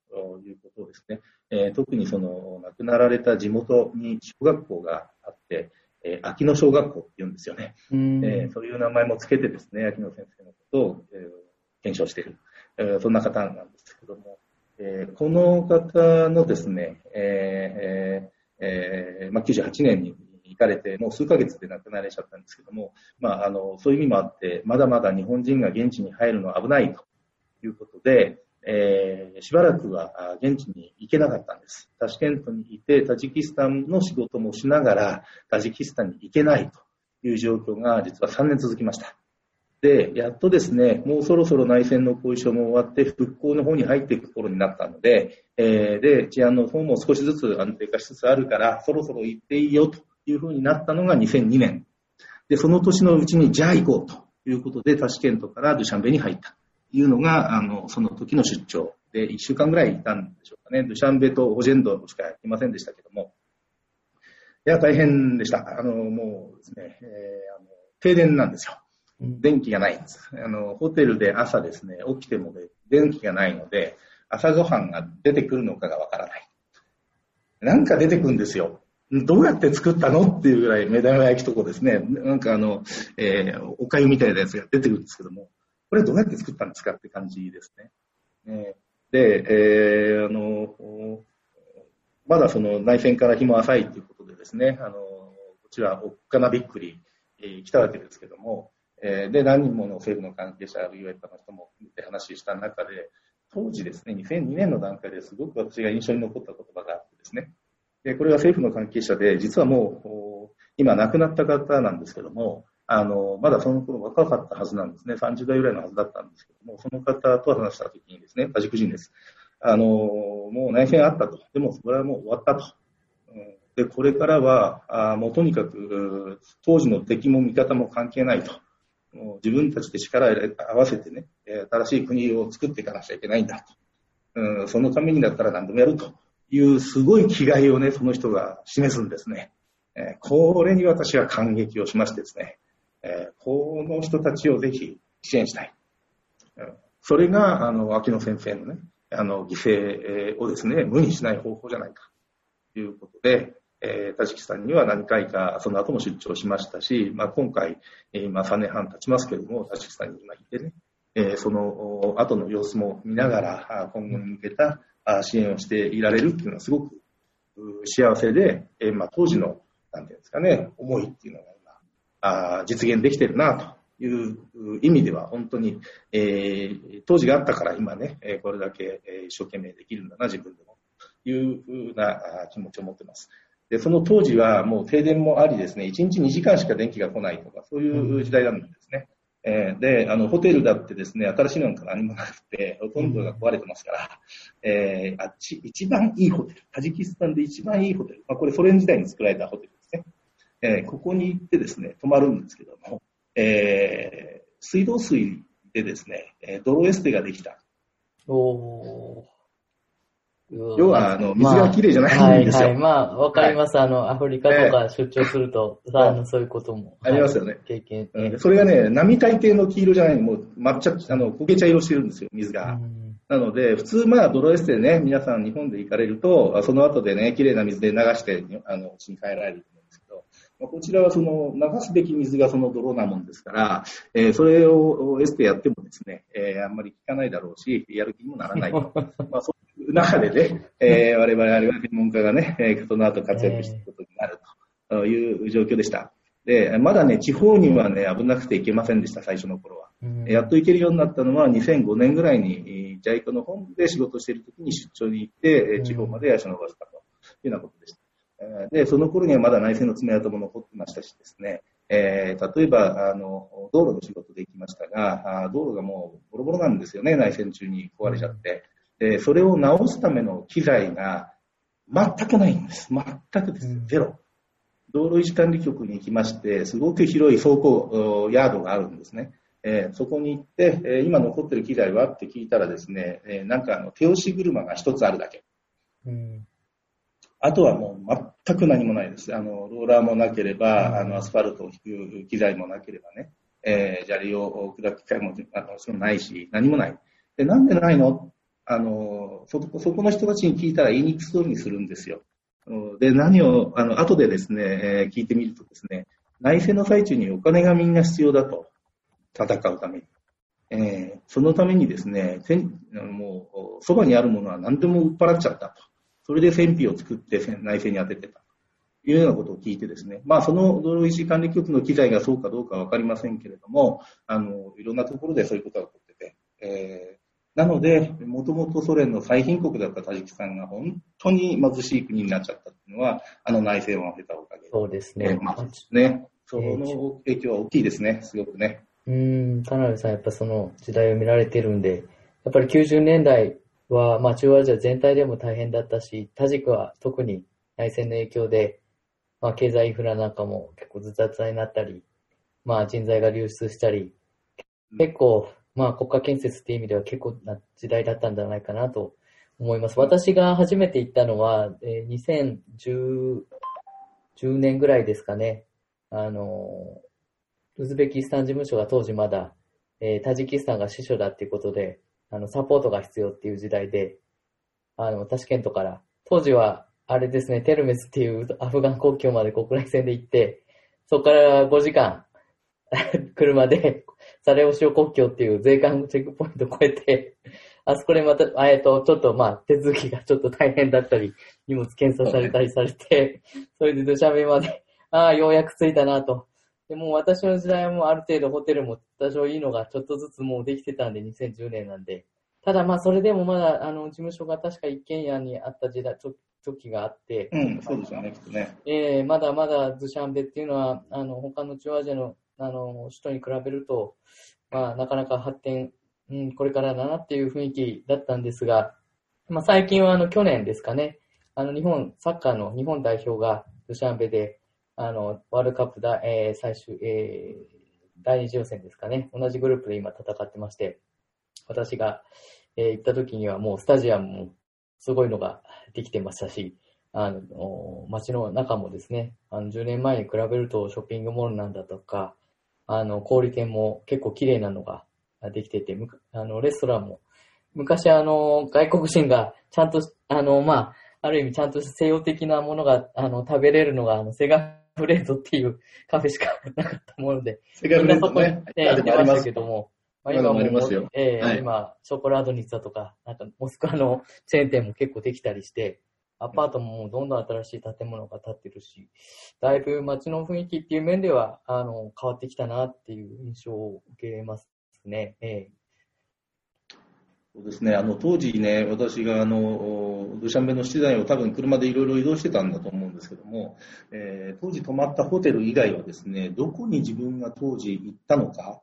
C: いうことをですね、えー特にその亡くなられた地元に小学校があって、えー秋野小学校って言うんですよね。
B: うん。
C: えーそういう名前もつけてですね、秋野先生のことを、えー検証している、えーそんな方なんですけども、えーこの方のですね、えーえーえーまあ、98年に行かれて、もう数ヶ月で亡くなられちゃったんですけども、まあ、あのそういう意味もあって、まだまだ日本人が現地に入るのは危ないということで、えーしばらくは現地に行けなかったんです。タシケントにいて、タジキスタンの仕事もしながら、タジキスタンに行けないという状況が実は3年続きました。で、やっとですね、もうそろそろ内戦の後遺症も終わって、復興の方に入っていく頃になったので、えーで、治安の方も少しずつ安定化しつつあるから、そろそろ行っていいよというふうになったのが2002年。で、その年のうちに、じゃあ行こうということで、タシケントからドゥシャンベに入ったいうのが、あの、その時の出張で、1週間ぐらいいたんでしょうかね。ドゥシャンベとオジェンドしかいませんでしたけども、いや、大変でした。あの、もうですね、えーあの停電なんですよ。電気がないんです。あの、ホテルで朝ですね、起きてもね、電気がないので、朝ごはんが出てくるのかがわからない。なんか出てくるんですよ。どうやって作ったのっていうぐらい目玉焼きとかですね、なんかあの、えーおかゆみたいなやつが出てくるんですけども、これどうやって作ったんですかって感じですね。で、えーあの、まだその内戦から日も浅いということでですね、あの、こちらおっかなびっくり、えー来たわけですけども、えーで、何人もの政府の関係者、あるいは一般の人も見て話した中で、当時ですね、2002年の段階ですごく私が印象に残った言葉があってですね、でこれは政府の関係者で、実はもう、今亡くなった方なんですけども、あの、まだその頃若かったはずなんですね。30代ぐらいのはずだったんですけども、その方と話した時にですね、タジク人です。あの、もう内戦あったと。でも、それはもう終わったと。で、これからは、あもうとにかく、当時の敵も味方も関係ないと。もう自分たちで力を合わせてね、新しい国を作っていかなきゃいけないんだと。うん、そのためにだったら何でもやるというすごい気概をね、その人が示すんですね。え、これに私は感激をしましてですね、えー、この人たちをぜひ支援したい。うん、それが、あの、秋野先生のね、あの、犠牲をですね、無にしない方法じゃないか、ということで、えー、田敷さんには何回かその後も出張しましたし、まあ、今回、えー、今3年半経ちますけれども、田敷さんに今いてね、えー、その後の様子も見ながら、今後に向けた支援をしていられるっていうのはすごく幸せで、えー、まあ、当時の、なんていうんですかね、思いっていうのが、あ実現できてるなという意味では、本当に、えー、当時があったから今ね、これだけ一生懸命できるんだな、自分でも、というふうな気持ちを持ってます。で、その当時はもう停電もありですね、1日2時間しか電気が来ないとか、そういう時代なんですね。うん、えー、で、あの、ホテルだってですね、新しいのなんか何もなくて、ほとんどが壊れてますから、えー、あっち、一番いいホテル、タジキスタンで一番いいホテル、まあ、これソ連時代に作られたホテル。えー、ここに行ってですね、泊まるんですけども、えー、水道水でですね、泥エステができた。
B: おー。
C: 要は、あの、水がきれいじゃないんですよ。
B: はい、はい。まあ、わかります。あの、アフリカとか出張すると、あの、そういうことも。
C: ありますよね。
B: 経験。
C: それがね、並大抵の黄色じゃない、もう、抹茶、あの、焦げ茶色してるんですよ、水が。なので、普通、まあ、泥エステでね、皆さん日本で行かれると、その後でね、きれいな水で流して、あの、家に帰られるこちらはその、流すべき水がその泥なもんですから、えー、それをエステやってもですね、えー、あんまり効かないだろうし、やる気にもならないと。まあ、そ中でね、えー、我々、あるいは専門家がね、えその後活躍していくことになるという状況でした。で、まだね、地方にはね、危なくて行けませんでした、最初の頃は。うん、やっと行けるようになったのは2005年ぐらいに、ジャイコの本部で仕事している時に出張に行って、地方まで足を伸ばしたというようなことでした。で、その頃にはまだ内戦の爪痕も残ってましたしですね、えー、例えば、あの、道路の仕事で行きましたが、道路がもうボロボロなんですよね、内戦中に壊れちゃって。で、それを直すための機材が全くないんです。全くです。ゼロ。道路維持管理局に行きまして、すごく広い走行ヤードがあるんですね。えー、そこに行って、えー、今残ってる機材は？って聞いたらですね、えー、なんかあの手押し車が一つあるだけ。うん、あとはもう全く何もないです。あの、ローラーもなければ、うん、あの、アスファルトを引く機材もなければね、えー、砂利を砕く機械もあのそのないし、何もない。で、なんでないの？あの、そこ、そこの人たちに聞いたら言いにくそうにするんですよ。で、何を、あの、後でですね、えー、聞いてみるとですね、内戦の最中にお金がみんな必要だと。戦うために。えー、そのためにですね、もう、そばにあるものは何でも売っ払っちゃったと。それで戦費を作って内戦に当ててた。というようなことを聞いてですね、まあ、その道路維持管理局の機材がそうかどうかわかりませんけれども、あの、いろんなところでそういうことが起こってて、えーなので、もともとソ連の最貧国だったタジキスタンが本当に貧しい国になっちゃったっていうのは、あの内戦を経たおかげで。
B: そうですね。
C: まあ、ね。その影響は大きいですね、すごくね。
B: うん、田辺さん、やっぱその時代を見られてるんで、やっぱり90年代は、まあ中央アジア全体でも大変だったし、タジクは特に内戦の影響で、まあ経済インフラなんかも結構ズタズタになったり、まあ人材が流出したり、結構まあ国家建設っていう意味では結構な時代だったんじゃないかなと思います。私が初めて行ったのは、えー、2010年ぐらいですかね。あの、ウズベキスタン事務所が当時まだ、えー、タジキスタンが司書だっていうことで、あの、サポートが必要っていう時代で、あの、タシケントから、当時は、あれですね、テルメスっていうアフガン国境まで国内線で行って、そこから5時間、車で、サレオシオ国境っていう税関チェックポイントを越えて、あそこでまた、えっと、ちょっとまあ、手続きがちょっと大変だったり、荷物検査されたりされて、それで土砂弁まで、ああ、ようやく着いたなと。でも私の時代はもうある程度ホテルも多少いいのがちょっとずつもうできてたんで、2010年なんで。ただまあ、それでもまだ、あの、事務所が確か一軒家にあった時代、時があって、
C: うん、そうですよね、きっとね。
B: ええー、まだまだズシャンベっていうのは、あの、他の中央アジアのあの、首都に比べると、まあ、なかなか発展、うん、これからだなっていう雰囲気だったんですが、まあ、最近はあの、去年ですかね、あの、日本、サッカーの日本代表がドシャンベで、あの、ワールドカップだ、えー、最終、えー、第二次予選ですかね。同じグループで今戦ってまして、私が、えー、行った時にはもうスタジアムもすごいのができてましたし、あの、街の中もですね、あの、10年前に比べるとショッピングモールなんだとか、あの、小売店も結構綺麗なのができてて、あの、レストランも、昔あの、外国人がちゃんと、あの、まあ、ある意味ちゃんと西洋的なものが、あの、食べれるのが、あの、セガフレードっていう カフェしかなかったもので、
C: セガフレードね、
B: みんなそこに、ね、行ってましたけども、
C: まあ、今も、
B: えーはい、今、ショコラードニッツァとか、なんか、モスクワの チェーン店も結構できたりして、アパートもどんどん新しい建物が建ってるし、だいぶ街の雰囲気っていう面では、あの、変わってきたなっていう印象を受けますね。え
C: そうですね、あの当時ね、私があのドシャンベの資材を多分車でいろいろ移動してたんだと思うんですけども、えー、当時泊まったホテル以外はですね、どこに自分が当時行ったのか、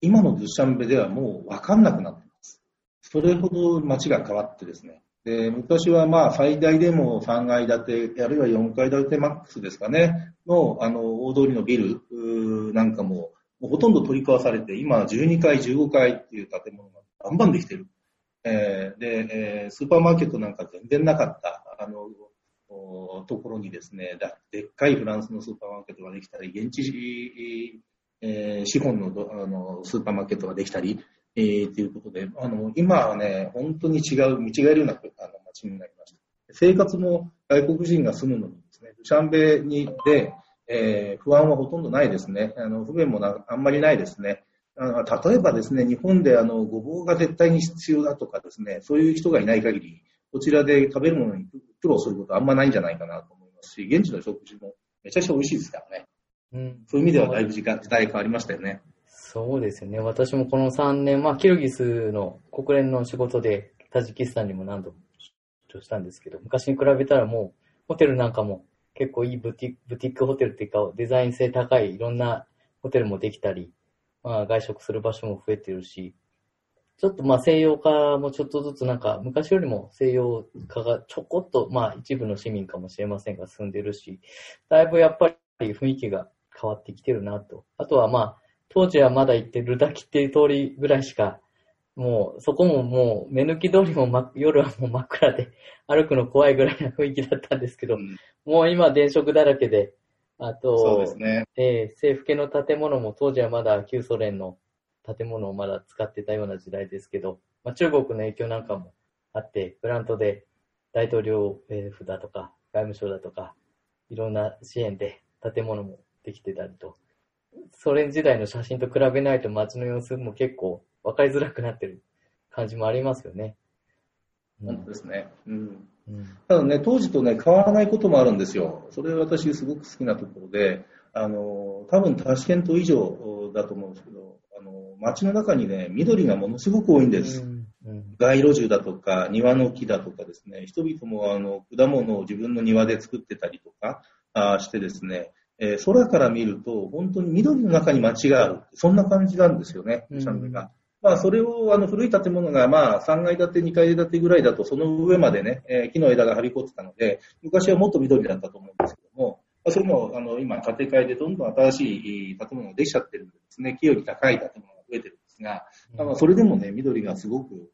C: 今のドシャンベではもう分かんなくなってます。それほど街が変わってですね、で昔はまあ最大でも3階建て、あるいは4階建てマックスですかね、のあの大通りのビルなんかもほとんど取り壊されて、今12階、15階っていう建物がバンバンできてる。えー、で、え、スーパーマーケットなんか全然なかった、あの、ところにですね、でっかいフランスのスーパーマーケットができたり、現地、えー、資本のあのスーパーマーケットができたり、えー、ということで、あの、今はね、本当に違う、見違えるようなあの街になりました。生活も外国人が住むのにですね、シャンベにで、えー、不安はほとんどないですね。あの不便もあんまりないですね。あ例えばですね、日本であのごぼうが絶対に必要だとかですね、そういう人がいない限り、こちらで食べるものに苦労することはあんまないんじゃないかなと思いますし、現地の食事もめちゃくちゃ美味しいですからね。うん、そういう意味ではだいぶ時間、時代変わりましたよね。
B: そうですよね。私もこの3年、まあ、キルギスの国連の仕事で、タジキスタンにも何度も出張したんですけど、昔に比べたらもう、ホテルなんかも結構いいブティブティックホテルっていうか、デザイン性高いいろんなホテルもできたり、まあ外食する場所も増えてるし、ちょっとまあ西洋化もちょっとずつなんか昔よりも西洋化がちょこっとまあ一部の市民かもしれませんが進んでるし、だいぶやっぱり雰囲気が変わってきてるなと。あとはまあ当時はまだ行ってるだけっていう通りぐらいしか、もうそこももう目抜き通りも、ま、夜はもう真っ暗で歩くの怖いぐらいな雰囲気だったんですけど、うん、もう今電飾だらけで、あと、
C: そうですね。
B: えー、政府系の建物も当時はまだ旧ソ連の建物をまだ使ってたような時代ですけど、まあ、中国の影響なんかもあって、プラントで大統領府だとか、外務省だとか、いろんな支援で建物もできてたりと、ソ連時代の写真と比べないと街の様子も結構分かりづらくなってる感じもありますよね。
C: 本当ですね。うんただね、当時とね、変わらないこともあるんですよ。それ私すごく好きなところで、あの、多分タシケント以上だと思うんですけど、あの、街の中にね、緑がものすごく多いんです。うんうん、街路樹だとか、庭の木だとかですね、人々もあの、果物を自分の庭で作ってたりとかあしてですね、えー、空から見ると、本当に緑の中に街がある。そんな感じなんですよね、シャンベが。まあ、それをあの古い建物がまあ3階建て、2階建てぐらいだと、その上までね、えー、木の枝が張り込ってたので、昔はもっと緑だったと思うんですけども、まあ、それもあの今、建て替えでどんどん新しい建物ができちゃってるんですね、木より高い建物が増えてるんですが、まあ、それでもね、緑がすごく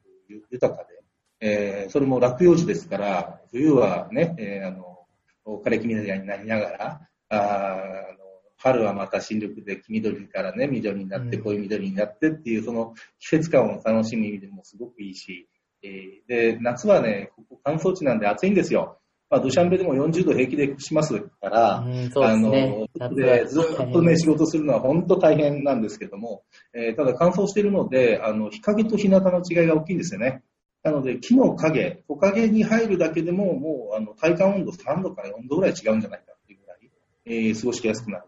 C: 豊かで、えー、それも落葉樹ですから、冬はね、えー、あの枯れ木みたいになりながら、あ春はまた新緑で黄緑からね、緑になって、濃い緑になってっていう、その季節感を楽しむ意味でもすごくいいし、えー、で、夏はね、ここ乾燥地なんで暑いんですよ。まあ、ドシャンベでも40度平気でしますから、うんね、あの、でずっとね、仕事するのは本当大変なんですけども、えー、ただ乾燥しているので、あの、日陰と日向の違いが大きいんですよね。なので、木の影、木陰に入るだけでも、もう、あの、体感温度3度から4度ぐらい違うんじゃないかっていうぐらい、えー、過ごしやすくなる。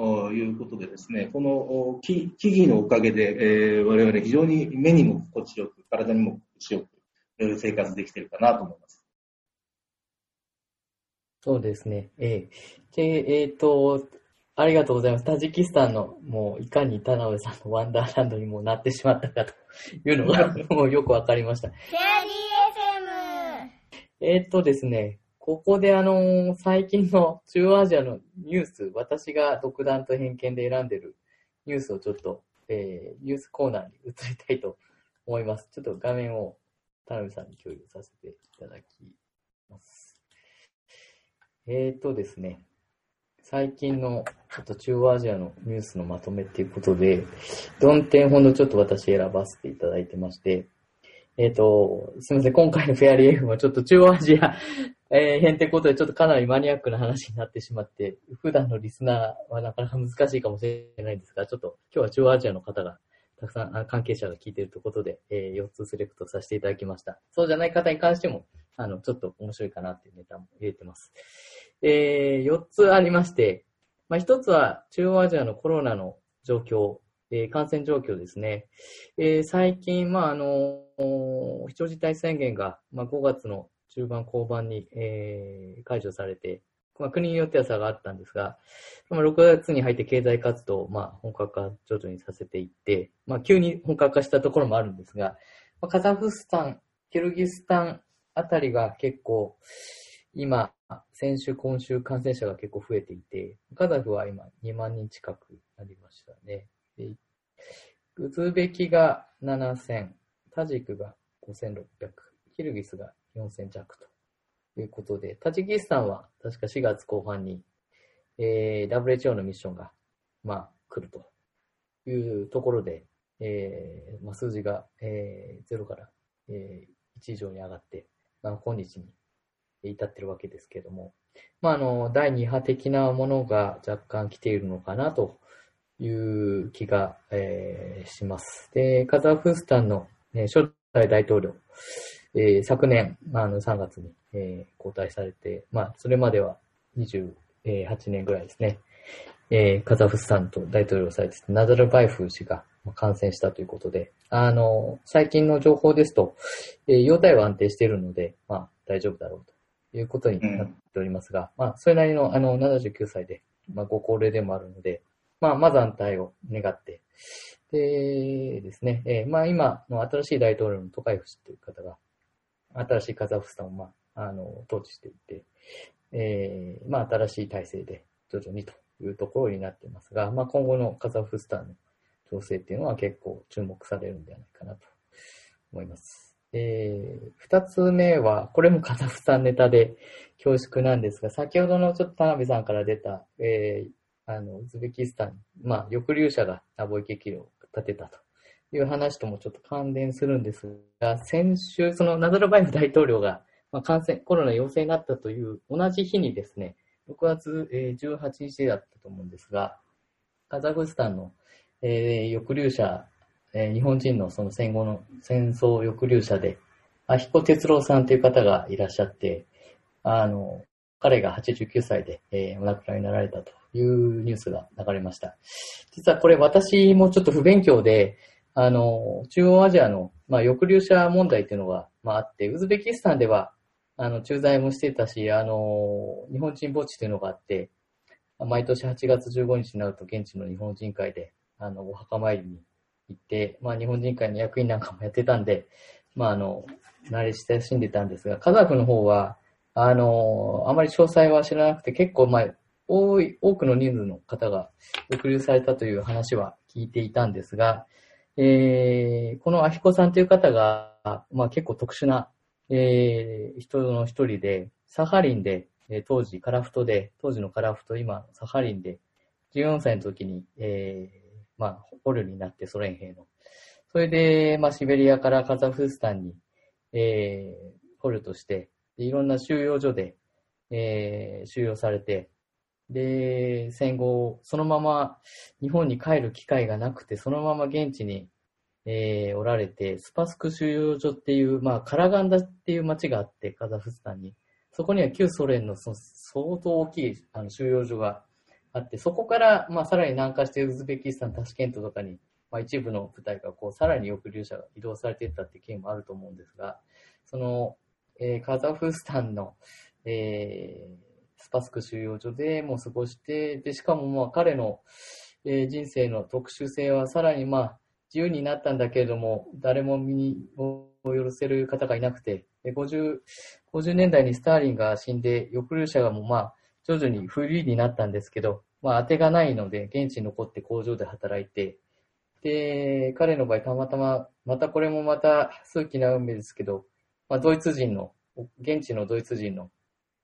C: ということでですね、この木木々のおかげで、えー、我々非常に目にも心地よく、体にも心地よく、えー、生活できているかなと思います。
B: そうですね。えー、で、えっ、ー、と、ありがとうございます。タジキスタンの、もう、いかに田辺さんのワンダーランドにもなってしまったかというのが、もうよくわかりました。えっとですね、ここであの、最近の 中央アジアのニュース、私が独断と偏見で選んでるニュースをちょっと、えー、ニュースコーナーに移りたいと思います。ちょっと画面を田辺さんに共有させていただきます。えーとですね、最近のちょっと中央アジアのニュースのまとめっていうことで、4点ほどちょっと私選ばせていただいてまして、えっ、ー、と、すみません、今回のフェアリー F はちょっと中央アジア、えー、編ってことでちょっとかなりマニアックな話になってしまって、普段のリスナーはなかなか難しいかもしれないんですが、ちょっと今日は中央アジアの方がたくさん関係者が聞いているということで、えー、4つセレクトさせていただきました。そうじゃない方に関しても、あの、ちょっと面白いかなっていうネタも入れてます。えー、4つありまして、まあ、1つは中央アジアのコロナの状況、えー、感染状況ですね。えー、最近、まあ、あの、非常事態宣言が、まあ、5月の中盤後半に、えー、解除されて、まあ、国によっては差があったんですが、まあ、6月に入って経済活動を、まあ、本格化徐々にさせていって、まあ、急に本格化したところもあるんですが、まあ、カザフスタン、キルギスタンあたりが結構、今、先週、今週感染者が結構増えていて、カザフは今2万人近くなりましたね。でウズベキが7000、タジクが5600、キルギスが4000弱と。いうことで、タジキスタンは確か4月後半に、えー、WHO のミッションが、まあ、来るというところで、えーまあ、数字が、えー、0から、えー、1以上に上がって、まあ、今日に至ってるわけですけれども、まあ、あの、第2波的なものが若干来ているのかなという気が、えー、します。で、カザフスタンの、ね、初代大統領、えー、昨年、あの、3月に、えー、交代されて、まあ、それまでは28年ぐらいですね、えー、カザフスタンと大統領されてナザルバイフ氏が感染したということで、あの、最近の情報ですと、えー、容体は安定しているので、まあ、大丈夫だろうということになっておりますが、うん、まあ、それなりの、あの、79歳で、まあ、ご高齢でもあるので、まあ、まず安泰を願って、でですね、えー、まあ、今の新しい大統領のトカイフ氏という方が、新しいカザフスタンを、まあ、あの、統治していて、えー、まあ、新しい体制で徐々にというところになっていますが、まあ、今後のカザフスタンの情勢っていうのは結構注目されるんではないかなと思います。えー、二つ目は、これもカザフスタンネタで恐縮なんですが、先ほどのちょっと田辺さんから出た、えー、あの、ウズベキスタン、まあ、抑留者が貿易機を立てたという話ともちょっと関連するんですが、先週、そのナザルバイフ大統領が、まあ、感染、コロナ陽性になったという同じ日にですね、6月18日だったと思うんですが、カザフスタンの、えー、抑留者、えー、日本人のその戦後の戦争抑留者で、アヒコ哲郎さんという方がいらっしゃって、あの、彼が89歳で、えー、お亡くなりになられたというニュースが流れました。実はこれ私もちょっと不勉強で、あの、中央アジアの、まあ、抑留者問題っていうのが、まあ、あって、ウズベキスタンでは、あの、駐在もしてたし、あの、日本人墓地というのがあって、毎年8月15日になると現地の日本人会で、あの、お墓参りに行って、まあ、日本人会の役員なんかもやってたんで、まあ、あの、慣れ親しんでたんですが、カザフの方は、あの、あまり詳細は知らなくて、結構、まあ、多い、多くの人数の方が抑留されたという話は聞いていたんですが、えー、このアヒコさんという方が、まあ結構特殊な、えー、人の一人で、サハリンで、えー、当時カラフトで、当時のカラフト、今サハリンで、14歳の時に、えー、まあ、捕虜になってソ連兵の。それで、まあ、シベリアからカザフスタンに、えー、捕虜として、いろんな収容所で、えー、収容されて、で、戦後、そのまま日本に帰る機会がなくて、そのまま現地に、えー、おられて、スパスク収容所っていう、まあ、カラガンダっていう町があって、カザフスタンに。そこには旧ソ連のその相当大きいあの収容所があって、そこから、まあ、さらに南下してウズベキスタン、タシケントとかに、まあ、一部の部隊がこう、さらに抑留者が移動されていったっていう経緯もあると思うんですが、その、えー、カザフスタンの、えー、スパスク収容所でもう過ごして、で、しかもまあ彼の、えー、人生の特殊性はさらにまあ自由になったんだけれども、誰も見に、許せる方がいなくて、50, 50年代にスターリンが死んで、抑留者がもうまあ、徐々にフリーになったんですけど、まあ、当てがないので、現地に残って工場で働いて、で、彼の場合、たまたま、またこれもまた数奇な運命ですけど、まあ、ドイツ人の、現地のドイツ人の、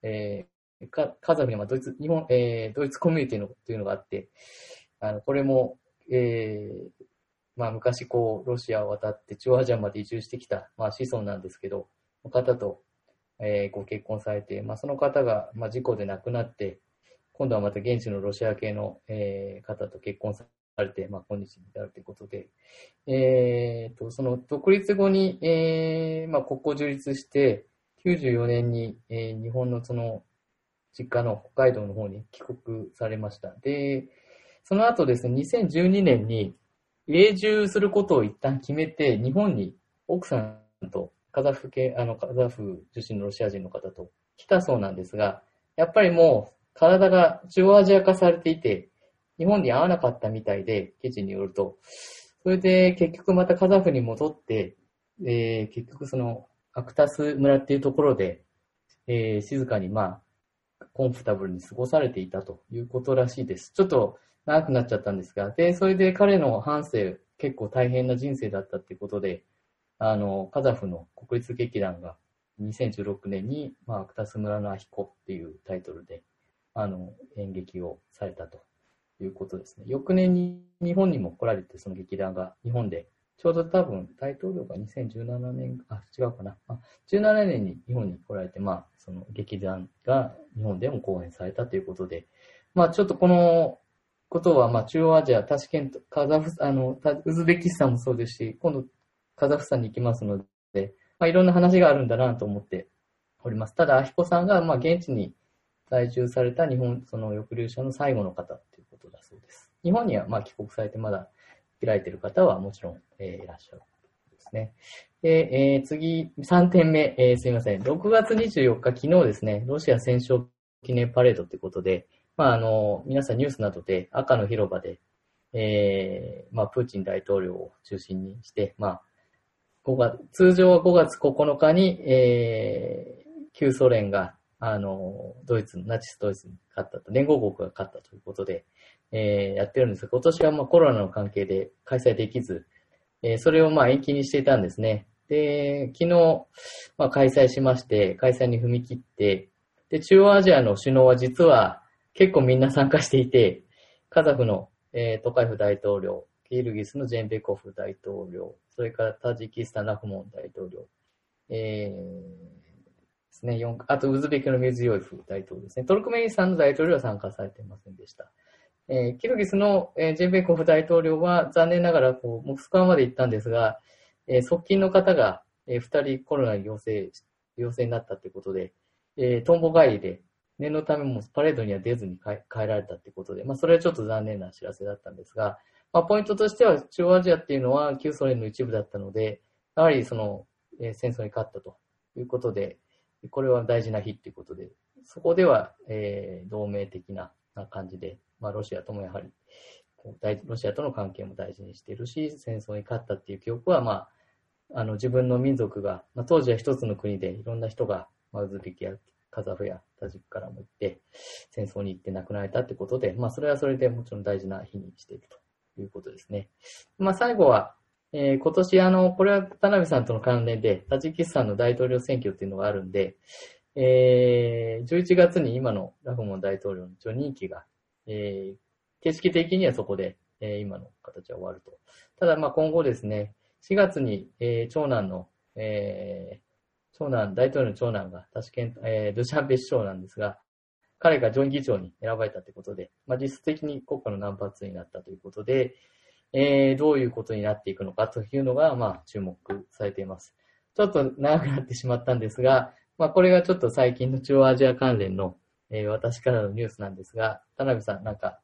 B: えー、かカザフにはドイツ、日本、えー、ドイツコミュニティのというのがあって、あの、これも、えー、まあ、昔こう、ロシアを渡って中央アジアまで移住してきた、まあ、子孫なんですけど、の方と、え、ご結婚されて、まあ、その方が、まあ、事故で亡くなって、今度はまた現地のロシア系の、え、方と結婚されて、まあ、今日に至るということで、えー、と、その独立後に、え、まあ、国交樹立して、94年に、え、日本のその、実家の北海道の方に帰国されました。で、その後ですね、2012年に、永住することを一旦決めて、日本に奥さんとカザフ系、あの、カザフ出身のロシア人の方と来たそうなんですが、やっぱりもう体が中央アジア化されていて、日本に合わなかったみたいで、記事によると。それで結局またカザフに戻って、えー、結局そのアクタス村っていうところで、えー、静かにまあ、コンフタブルに過ごされていたということらしいです。ちょっと長くなっちゃったんですが、で、それで彼の半生、結構大変な人生だったっていうことで、あの、カザフの国立劇団が2016年に、まあ、アクタス村のアヒコっていうタイトルで、あの、演劇をされたということですね。翌年に日本にも来られて、その劇団が日本で、ちょうど多分大統領が2017年、あ、違うかな。あ17年に日本に来られて、まあ、その劇団が日本でも公演されたということで、まあ、ちょっとこのことは、まあ、中央アジア、タシケント、カザフ、あの、ウズベキスタンもそうですし、今度、カザフスタンに行きますので、まあ、いろんな話があるんだなと思っております。ただ、アヒコさんが、まあ、現地に在住された日本、その抑留者の最後の方ということだそうです。日本には、まあ、帰国されてまだ開いている方はもちろん、えー、いらっしゃるですね。で、えー、次、3点目、えー、すみません。6月24日、昨日ですね、ロシア戦勝記念パレードということで、まあ、あの、皆さんニュースなどで赤の広場で、えー、まあ、プーチン大統領を中心にして、まあ、5月、通常は5月9日に、えー、旧ソ連が、あの、ドイツ、ナチスドイツに勝ったと、連合国が勝ったということで、えー、やってるんですが、今年はまあコロナの関係で開催できず、えー、それをまあ延期にしていたんですね。で、昨日、まあ、開催しまして、開催に踏み切って、で、中央アジアの首脳は実は、結構みんな参加していて、カザフの、えー、トカイフ大統領、キルギスのジェンベコフ大統領、それからタジキスタンラフモン大統領、えー、ですね、あとウズベキのミュズヨイフ大統領ですね。トルクメニスタンの大統領は参加されていませんでした。えー、キルギスの、えー、ジェンベコフ大統領は残念ながらこうモスクワまで行ったんですが、えー、側近の方が、えー、2人コロナに陽性陽性になったということで、えー、トンボ帰りで念のためもパレードには出ずに帰られたってことで、まあ、それはちょっと残念な知らせだったんですが、まあ、ポイントとしては、中央アジアっていうのは旧ソ連の一部だったので、やはりその、えー、戦争に勝ったということで、これは大事な日っていうことで、そこでは、えー、同盟的な感じで、まあ、ロシアともやはり、ロシアとの関係も大事にしているし、戦争に勝ったっていう記憶は、まあ、あの自分の民族が、まあ、当時は一つの国でいろんな人が、まあ、ウズベキやカザフやタジクからも行って、戦争に行って亡くなられたってことで、まあ、それはそれでもちろん大事な日にしているということですね。まあ、最後は、えー、今年、あの、これは田辺さんとの関連で、タジキスタンの大統領選挙っていうのがあるんで、えー、11月に今のラフモン大統領の除任期が、えー、形式的にはそこで、えー、今の形は終わると。ただ、まあ、今後ですね、4月に、えー、長男の、え長男、大統領の長男が、確かえー、ルシャンベ首相なんですが、彼が上院議長に選ばれたということで、まあ、実質的に国家のナンバー2になったということで、えー、どういうことになっていくのかというのが、まあ、注目されています。ちょっと長くなってしまったんですが、まあ、これがちょっと最近の中央アジア関連の、えー、私からのニュースなんですが、田辺さん、なんか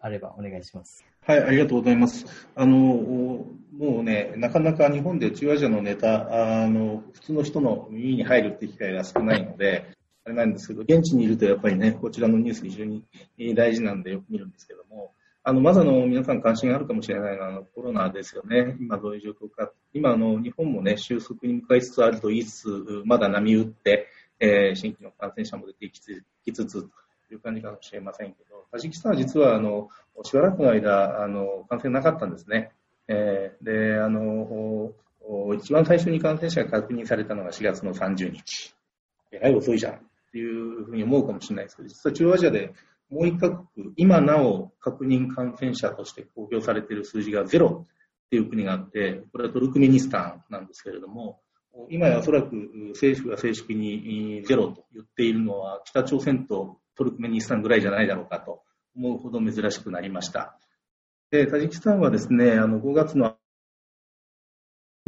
B: あればお願いします。
C: はい、ありがとうございます。あの、もうね、なかなか日本で中アジアのネタ、あの、普通の人の耳に入るって機会が少ないので、あれなんですけど、現地にいるとやっぱりね、こちらのニュース非常に大事なんでよく見るんですけども、あの、まずあの、皆さん関心があるかもしれないのは、あの、コロナですよね。今どういう状況か。今、あの、日本もね、収束に向かいつつあると言いつつ、まだ波打って、えー、新規の感染者も出てきつつ、という感じかもしれませんけど、タジキスタンは実は、あの、しばらくの間、あの、感染なかったんですね。えー、で、あの、一番最初に感染者が確認されたのが4月の30日。えらい遅いじゃんっていうふうに思うかもしれないですけど、実は中央アジアでもう一カ国、今なお確認感染者として公表されている数字がゼロっていう国があって、これはトルクメニスタンなんですけれども、今やおそらく政府が正式にゼロと言っているのは北朝鮮とトルクメニスタンぐらいじゃないだろうかと思うほど珍しくなりました。で、タジキスタンはですね、あの5月の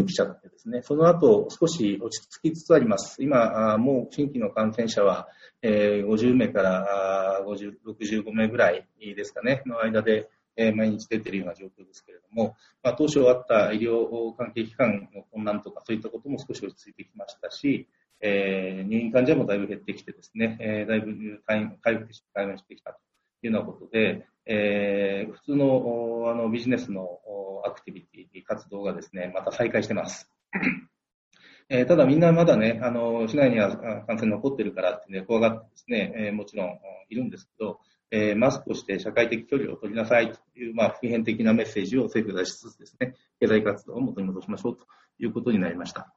C: 来ちゃってですね、その後少し落ち着きつつあります。今、もう新規の感染者は、50名から50 65名ぐらいですかね、の間で、え毎日出ているような状況ですけれども、まあ、当初あった医療関係機関の混乱とかそういったことも少し落ち着いてきましたし、えー、入院患者もだいぶ減ってきてですね、えー、だいぶ回復して、回復してきたというようなことで、えー、普通のあのビジネスのアクティビティ、活動がですね、また再開してます。えー、ただみんなまだね、あの、市内には感染残ってるからってね、怖がってですね、えー、もちろんいるんですけど、えー、マスクをして社会的距離を取りなさいという、まあ、普遍的なメッセージを政府が出しつつですね、経済活動を元に戻しましょうということになりました。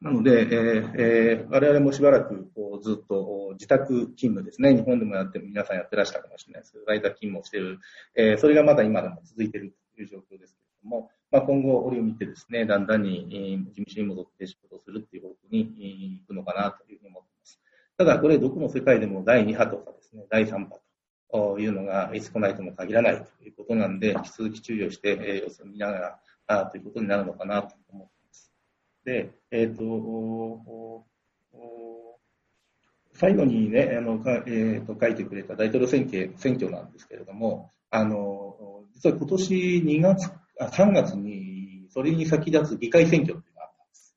C: なので、えーえー、我々もしばらくこうずっと自宅勤務ですね、日本でもやって皆さんやってらしたかもしれないですけど、在宅勤務をしている、えー、それがまだ今でも続いているという状況ですけれども、まあ、今後、折を見てですね、だんだんに、えー、事務所に戻って仕事をするっていう方向に行くのかなというふうに思っています。ただ、これ、どこの世界でも第2波とかですね、第3波とというのがいつ来ないとも限らないということなんで、引き続き注意をして、様子を見ながら、ということになるのかなと思ってで、えっ、ー、と、最後にね、あの、えー、と書いてくれた大統領選挙選挙なんですけれども、あの、実は今年2月、あ3月に、それに先立つ議会選挙っていうのがあったんです。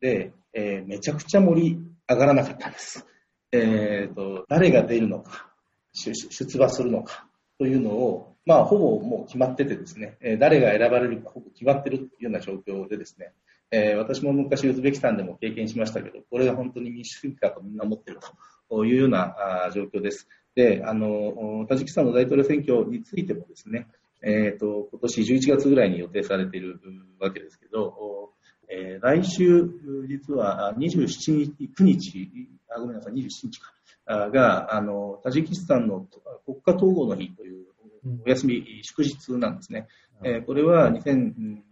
C: で、えー、めちゃくちゃ盛り上がらなかったんです。え、ー、と、誰が出るのか、出馬するのかというのを、まあ、ほぼもう決まっててですね、誰が選ばれるかほぼ決まってるというような状況でですね、えー、私も昔ウズベキスタンでも経験しましたけど、これが本当に民主主義かとみんな思ってるというような状況です。で、あの、タジキスタンの大統領選挙についてもですね、えっ、ー、と、今年11月ぐらいに予定されているわけですけど、えー、来週、実は27日、9日、あごめんなさい、27日か、が、あの、タジキスタンの国家統合の日というお休み、祝日なんですね。え、これは2000、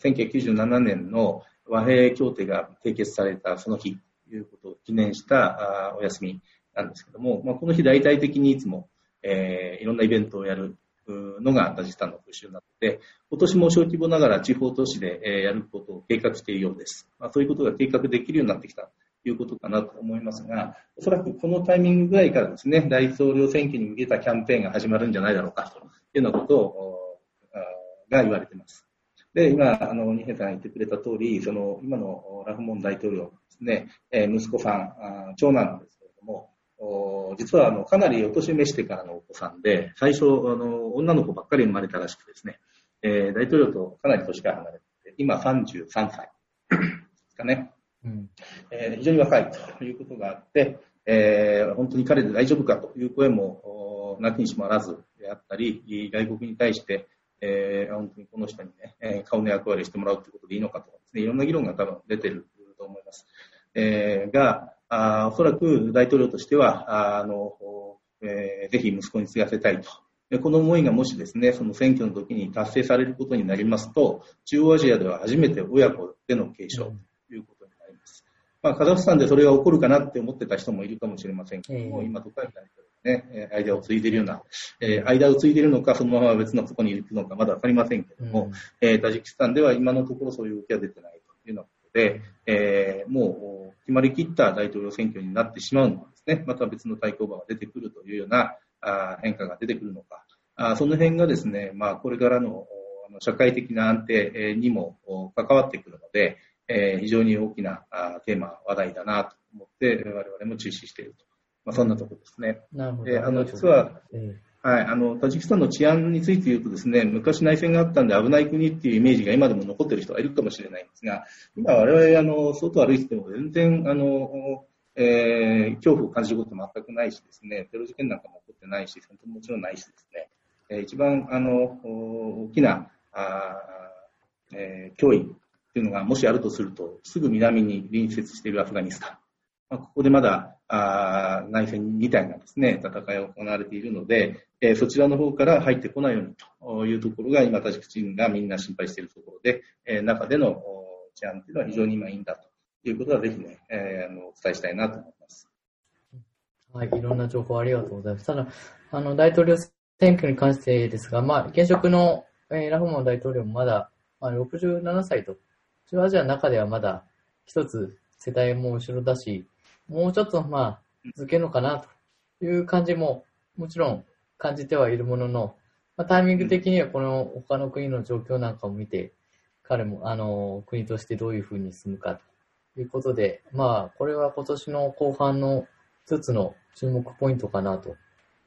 C: 1997年の和平協定が締結されたその日ということを記念したお休みなんですけども、まあ、この日大体的にいつも、えー、いろんなイベントをやるのがタジスタンの風習なので、今年も小規模ながら地方都市で、えやることを計画しているようです。まあ、そういうことが計画できるようになってきたいうことかなと思いますが、おそらくこのタイミングぐらいからですね、大統領選挙に向けたキャンペーンが始まるんじゃないだろうかというようなことをが言われています。で、今、あの、二平さんが言ってくれた通り、その、今のラフモン大統領ですね、えー、息子さん、長男ですけれども、実は、あの、かなりお年召してからのお子さんで、最初、あの、女の子ばっかり生まれたらしくですね、えー、大統領とかなり年が離れて、今33歳ですかね。うんえー、非常に若いということがあって、えー、本当に彼で大丈夫かという声も、なきにしもあらずであったり、外国に対して、えー、本当にこの人にね、えー、顔の役割をしてもらうということでいいのかとかですね、いろんな議論が多分出てると思います。えー、が、あおそらく大統領としては、あの、えー、ぜひ息子に継がせたいと。でこの思いがもしですね、その選挙の時に達成されることになりますと、中央アジアでは初めて親子での継承まあ、カザフスタンでそれが起こるかなって思ってた人もいるかもしれませんけども、今、都会になるとね、間を継いでいるような、えー、間を継いでいるのか、そのまま別のところに行くのか、まだわかりませんけれども、うん、えー、タジキスタンでは今のところそういう動きは出てないというようなことで、えー、もう決まりきった大統領選挙になってしまうのかですね、また別の対抗馬が出てくるというようなあ変化が出てくるのか、あその辺がですね、まあ、これからの社会的な安定にも関わってくるので、えー、非常に大きなテーマ、話題だなと思って、我々も注視しているとまあ、そんなところですね。なるほど。あの、実は、はい、あのタジキスタンの治安について言うとですね、昔内戦があったんで危ない国っていうイメージが今でも残っている人がいるかもしれないんですが、今我々あの外歩いてても全然あの、えー、恐怖を感じること全くないしですね、テロ事件なんかも起こってないし、戦闘ももちろんないしですね、えー、一番あの大きなあ、えー、脅威っていうのがもしあるとすると、すぐ南に隣接しているアフガニスタン。まあ、ここでまだあ内戦みたいなですね、戦いが行われているので、えー、そちらの方から入ってこないようにというところが今、タジク人がみんな心配しているところで、えー、中での治安というのは非常に今いいんだということはぜひね、えー、あのお伝えしたいなと思います。
B: はい、いろんな情報ありがとうございます。ただ、あの、大統領選挙に関してですが、まあ、現職の、えー、ラフモン大統領もまだ、まあ、67歳と、中央アジアの中ではまだ一つ世代も後ろだし、もうちょっとまあ、続けるのかなという感じも、もちろん感じてはいるものの、まあ、タイミング的にはこの他の国の状況なんかを見て、彼も、あの、国としてどういうふうに進むかということで、まあ、これは今年の後半の一つの注目ポイントかなと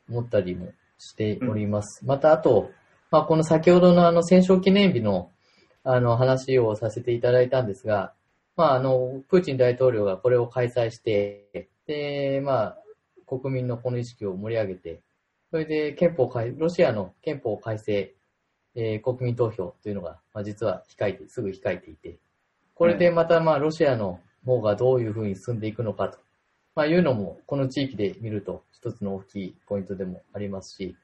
B: 思ったりもしております。また、あと、まあ、この先ほどのあの戦勝記念日のあの話をさせていただいたんですが、まあ、あの、プーチン大統領がこれを開催して、で、まあ、国民のこの意識を盛り上げて、それで憲法改、ロシアの憲法改正、えー、国民投票というのが、まあ、実は控えて、すぐ控えていて、これでまた、まあ、ロシアの方がどういうふうに進んでいくのかと、まあ、いうのも、この地域で見ると一つの大きいポイントでもありますし、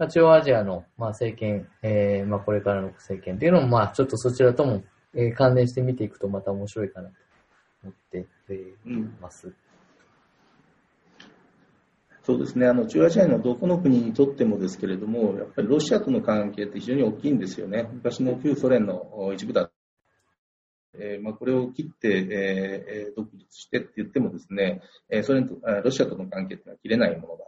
B: まあ、中央アジアの、まあ、政権、えー、まあ、これからの政権っていうのも、まあ、ちょっとそちらともえー、関連して見ていくとまた面白いかなと思っています。うん、
C: そうですね、あの中央アジアのどこの国にとってもですけれども、やっぱりロシアとの関係って非常に大きいんですよね。昔の旧ソ連の一部だえーまあ、これを切って、えー、独立してって言ってもですね、えー、ソ連とロシアとの関係っていうのは切れないものだ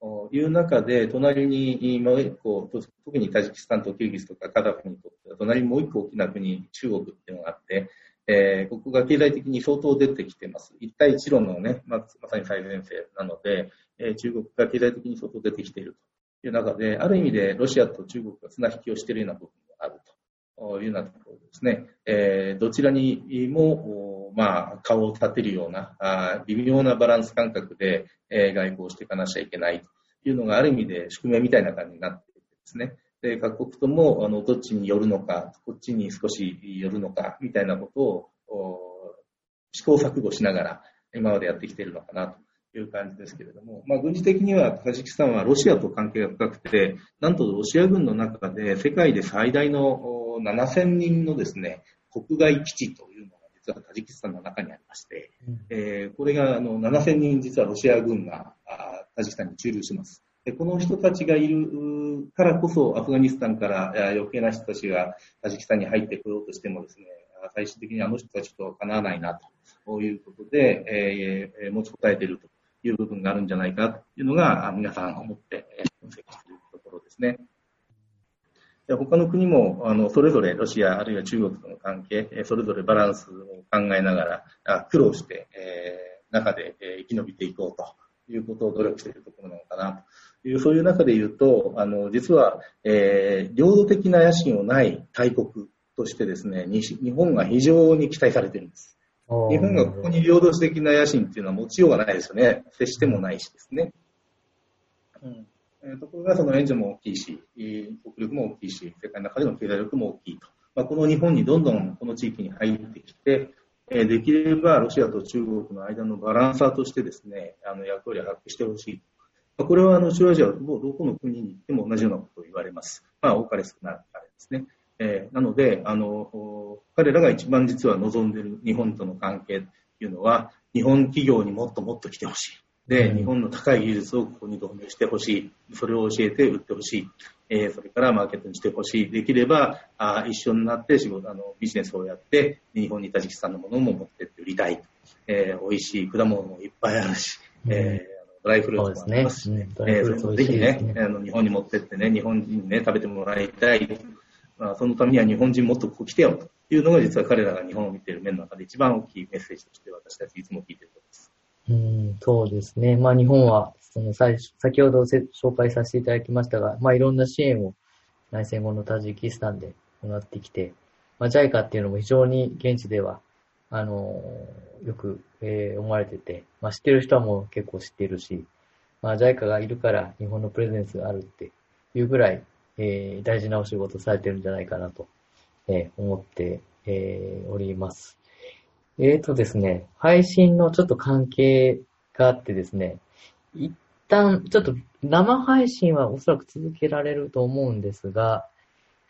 C: という中で、隣にもう一個、特にタジキスタンとキルギスとかカザフにとっては、隣にもう一個大きな国、中国っていうのがあって、えー、ここが経済的に相当出てきてます。一帯一路のね、ままさに最前線なので、えー、中国が経済的に相当出てきているという中で、ある意味でロシアと中国が綱引きをしているような部分があるというようなところですね。えー、どちらにも、まあ、顔を立てるような、あ微妙なバランス感覚で、えー、外交していかなきゃいけないというのがある意味で宿命みたいな感じになっていてですね。で、各国とも、あの、どっちに寄るのか、こっちに少し寄るのか、みたいなことを、試行錯誤しながら、今までやってきているのかなという感じですけれども、まあ、軍事的にはタジキスタンはロシアと関係が深くて、なんとロシア軍の中で世界で最大の7000人のですね、国外基地というのが実はタジキスタンの中にありまして、うん、えー、これがあの7000人実はロシア軍がタジキスタンに駐留します。でこの人たちがいるからこそ、アフガニスタンから余計な人たちがタジキスタンに入ってこようとしてもですね、最終的にあの人たちとかなわないなということで、えー、持ちこたえているという部分があるんじゃないかというのが、皆さん思って分析しているところですね。で他の国もあのそれぞれロシアあるいは中国との関係、それぞれバランスを考えながら苦労して、えー、中で生き延びていこうということを努力しているところなのかなという、そういう中で言うと、あの、実は、えー、領土的な野心をない大国としてですね、日本が非常に期待されているんです。日本がここに領土的な野心っていうのは持ちようがないですよね。接してもないしですね。うんえー、ところがその援助も大きいし、国力も大きいし、世界の中での経済力も大きいと。まあ、この日本にどんどんこの地域に入ってきて、えできればロシアと中国の間のバランサーとしてですね、あの役割を発揮してほしい。まあ、これはあの中央アジアもどこの国に行っても同じようなことを言われます。まあ、多かれ少なかれですね。えー、なので、あの、彼らが一番実は望んでいる日本との関係というのは、日本企業にもっともっと来てほしい。で、日本の高い技術をここに導入してほしい。それを教えて売ってほしい。えー、それからマーケットにしてほしい。できれば、あ一緒になって仕事、あの、ビジネスをやって、日本にタジキスタンのものも持ってって売りたい。えー、美味しい果物もいっぱいあるし、えー、ドライフルーツもありますし、ねえー、ぜひね、あの、日本に持ってってね、日本人にね、食べてもらいたい。まあ、そのためには日本人もっとここ来てよというのが実は彼らが日本を見ている面の中で一番大きいメッセージとして私たちいつも聞いていることです。
B: うん、そうですね。まあ日本はその最初先ほど紹介させていただきましたが、まあ、いろんな支援を内戦後のタジキスタンで行ってきて、まあ、JICA っていうのも非常に現地では、あのよく、えー思われてて、まあ、知ってる人はもう結構知ってるし、まあ、JICA がいるから日本のプレゼンスがあるっていうぐらい、えー大事なお仕事されてるんじゃないかなと、えー思って、えーおります。えーとですね、配信のちょっと関係があってですね、一旦、ちょっと生配信はおそらく続けられると思うんですが、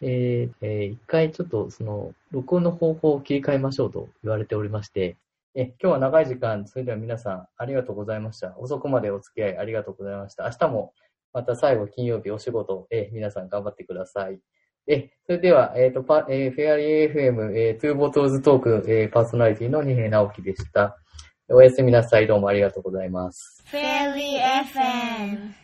B: えーえー一回ちょっとその、録音の方法を切り替えましょうと言われておりまして、え、今日は長い時間、それでは皆さんありがとうございました。遅くまでお付き合いありがとうございました。明日もまた最後金曜日お仕事、え皆さん頑張ってください。え、それでは、えっ、と、パ、えーフェアリー FM、えー、トゥーボトーズトーク、えーパーソナリティの二平直樹でした。おやすみなさい。どうもありがとうございます。
A: フェアリー FM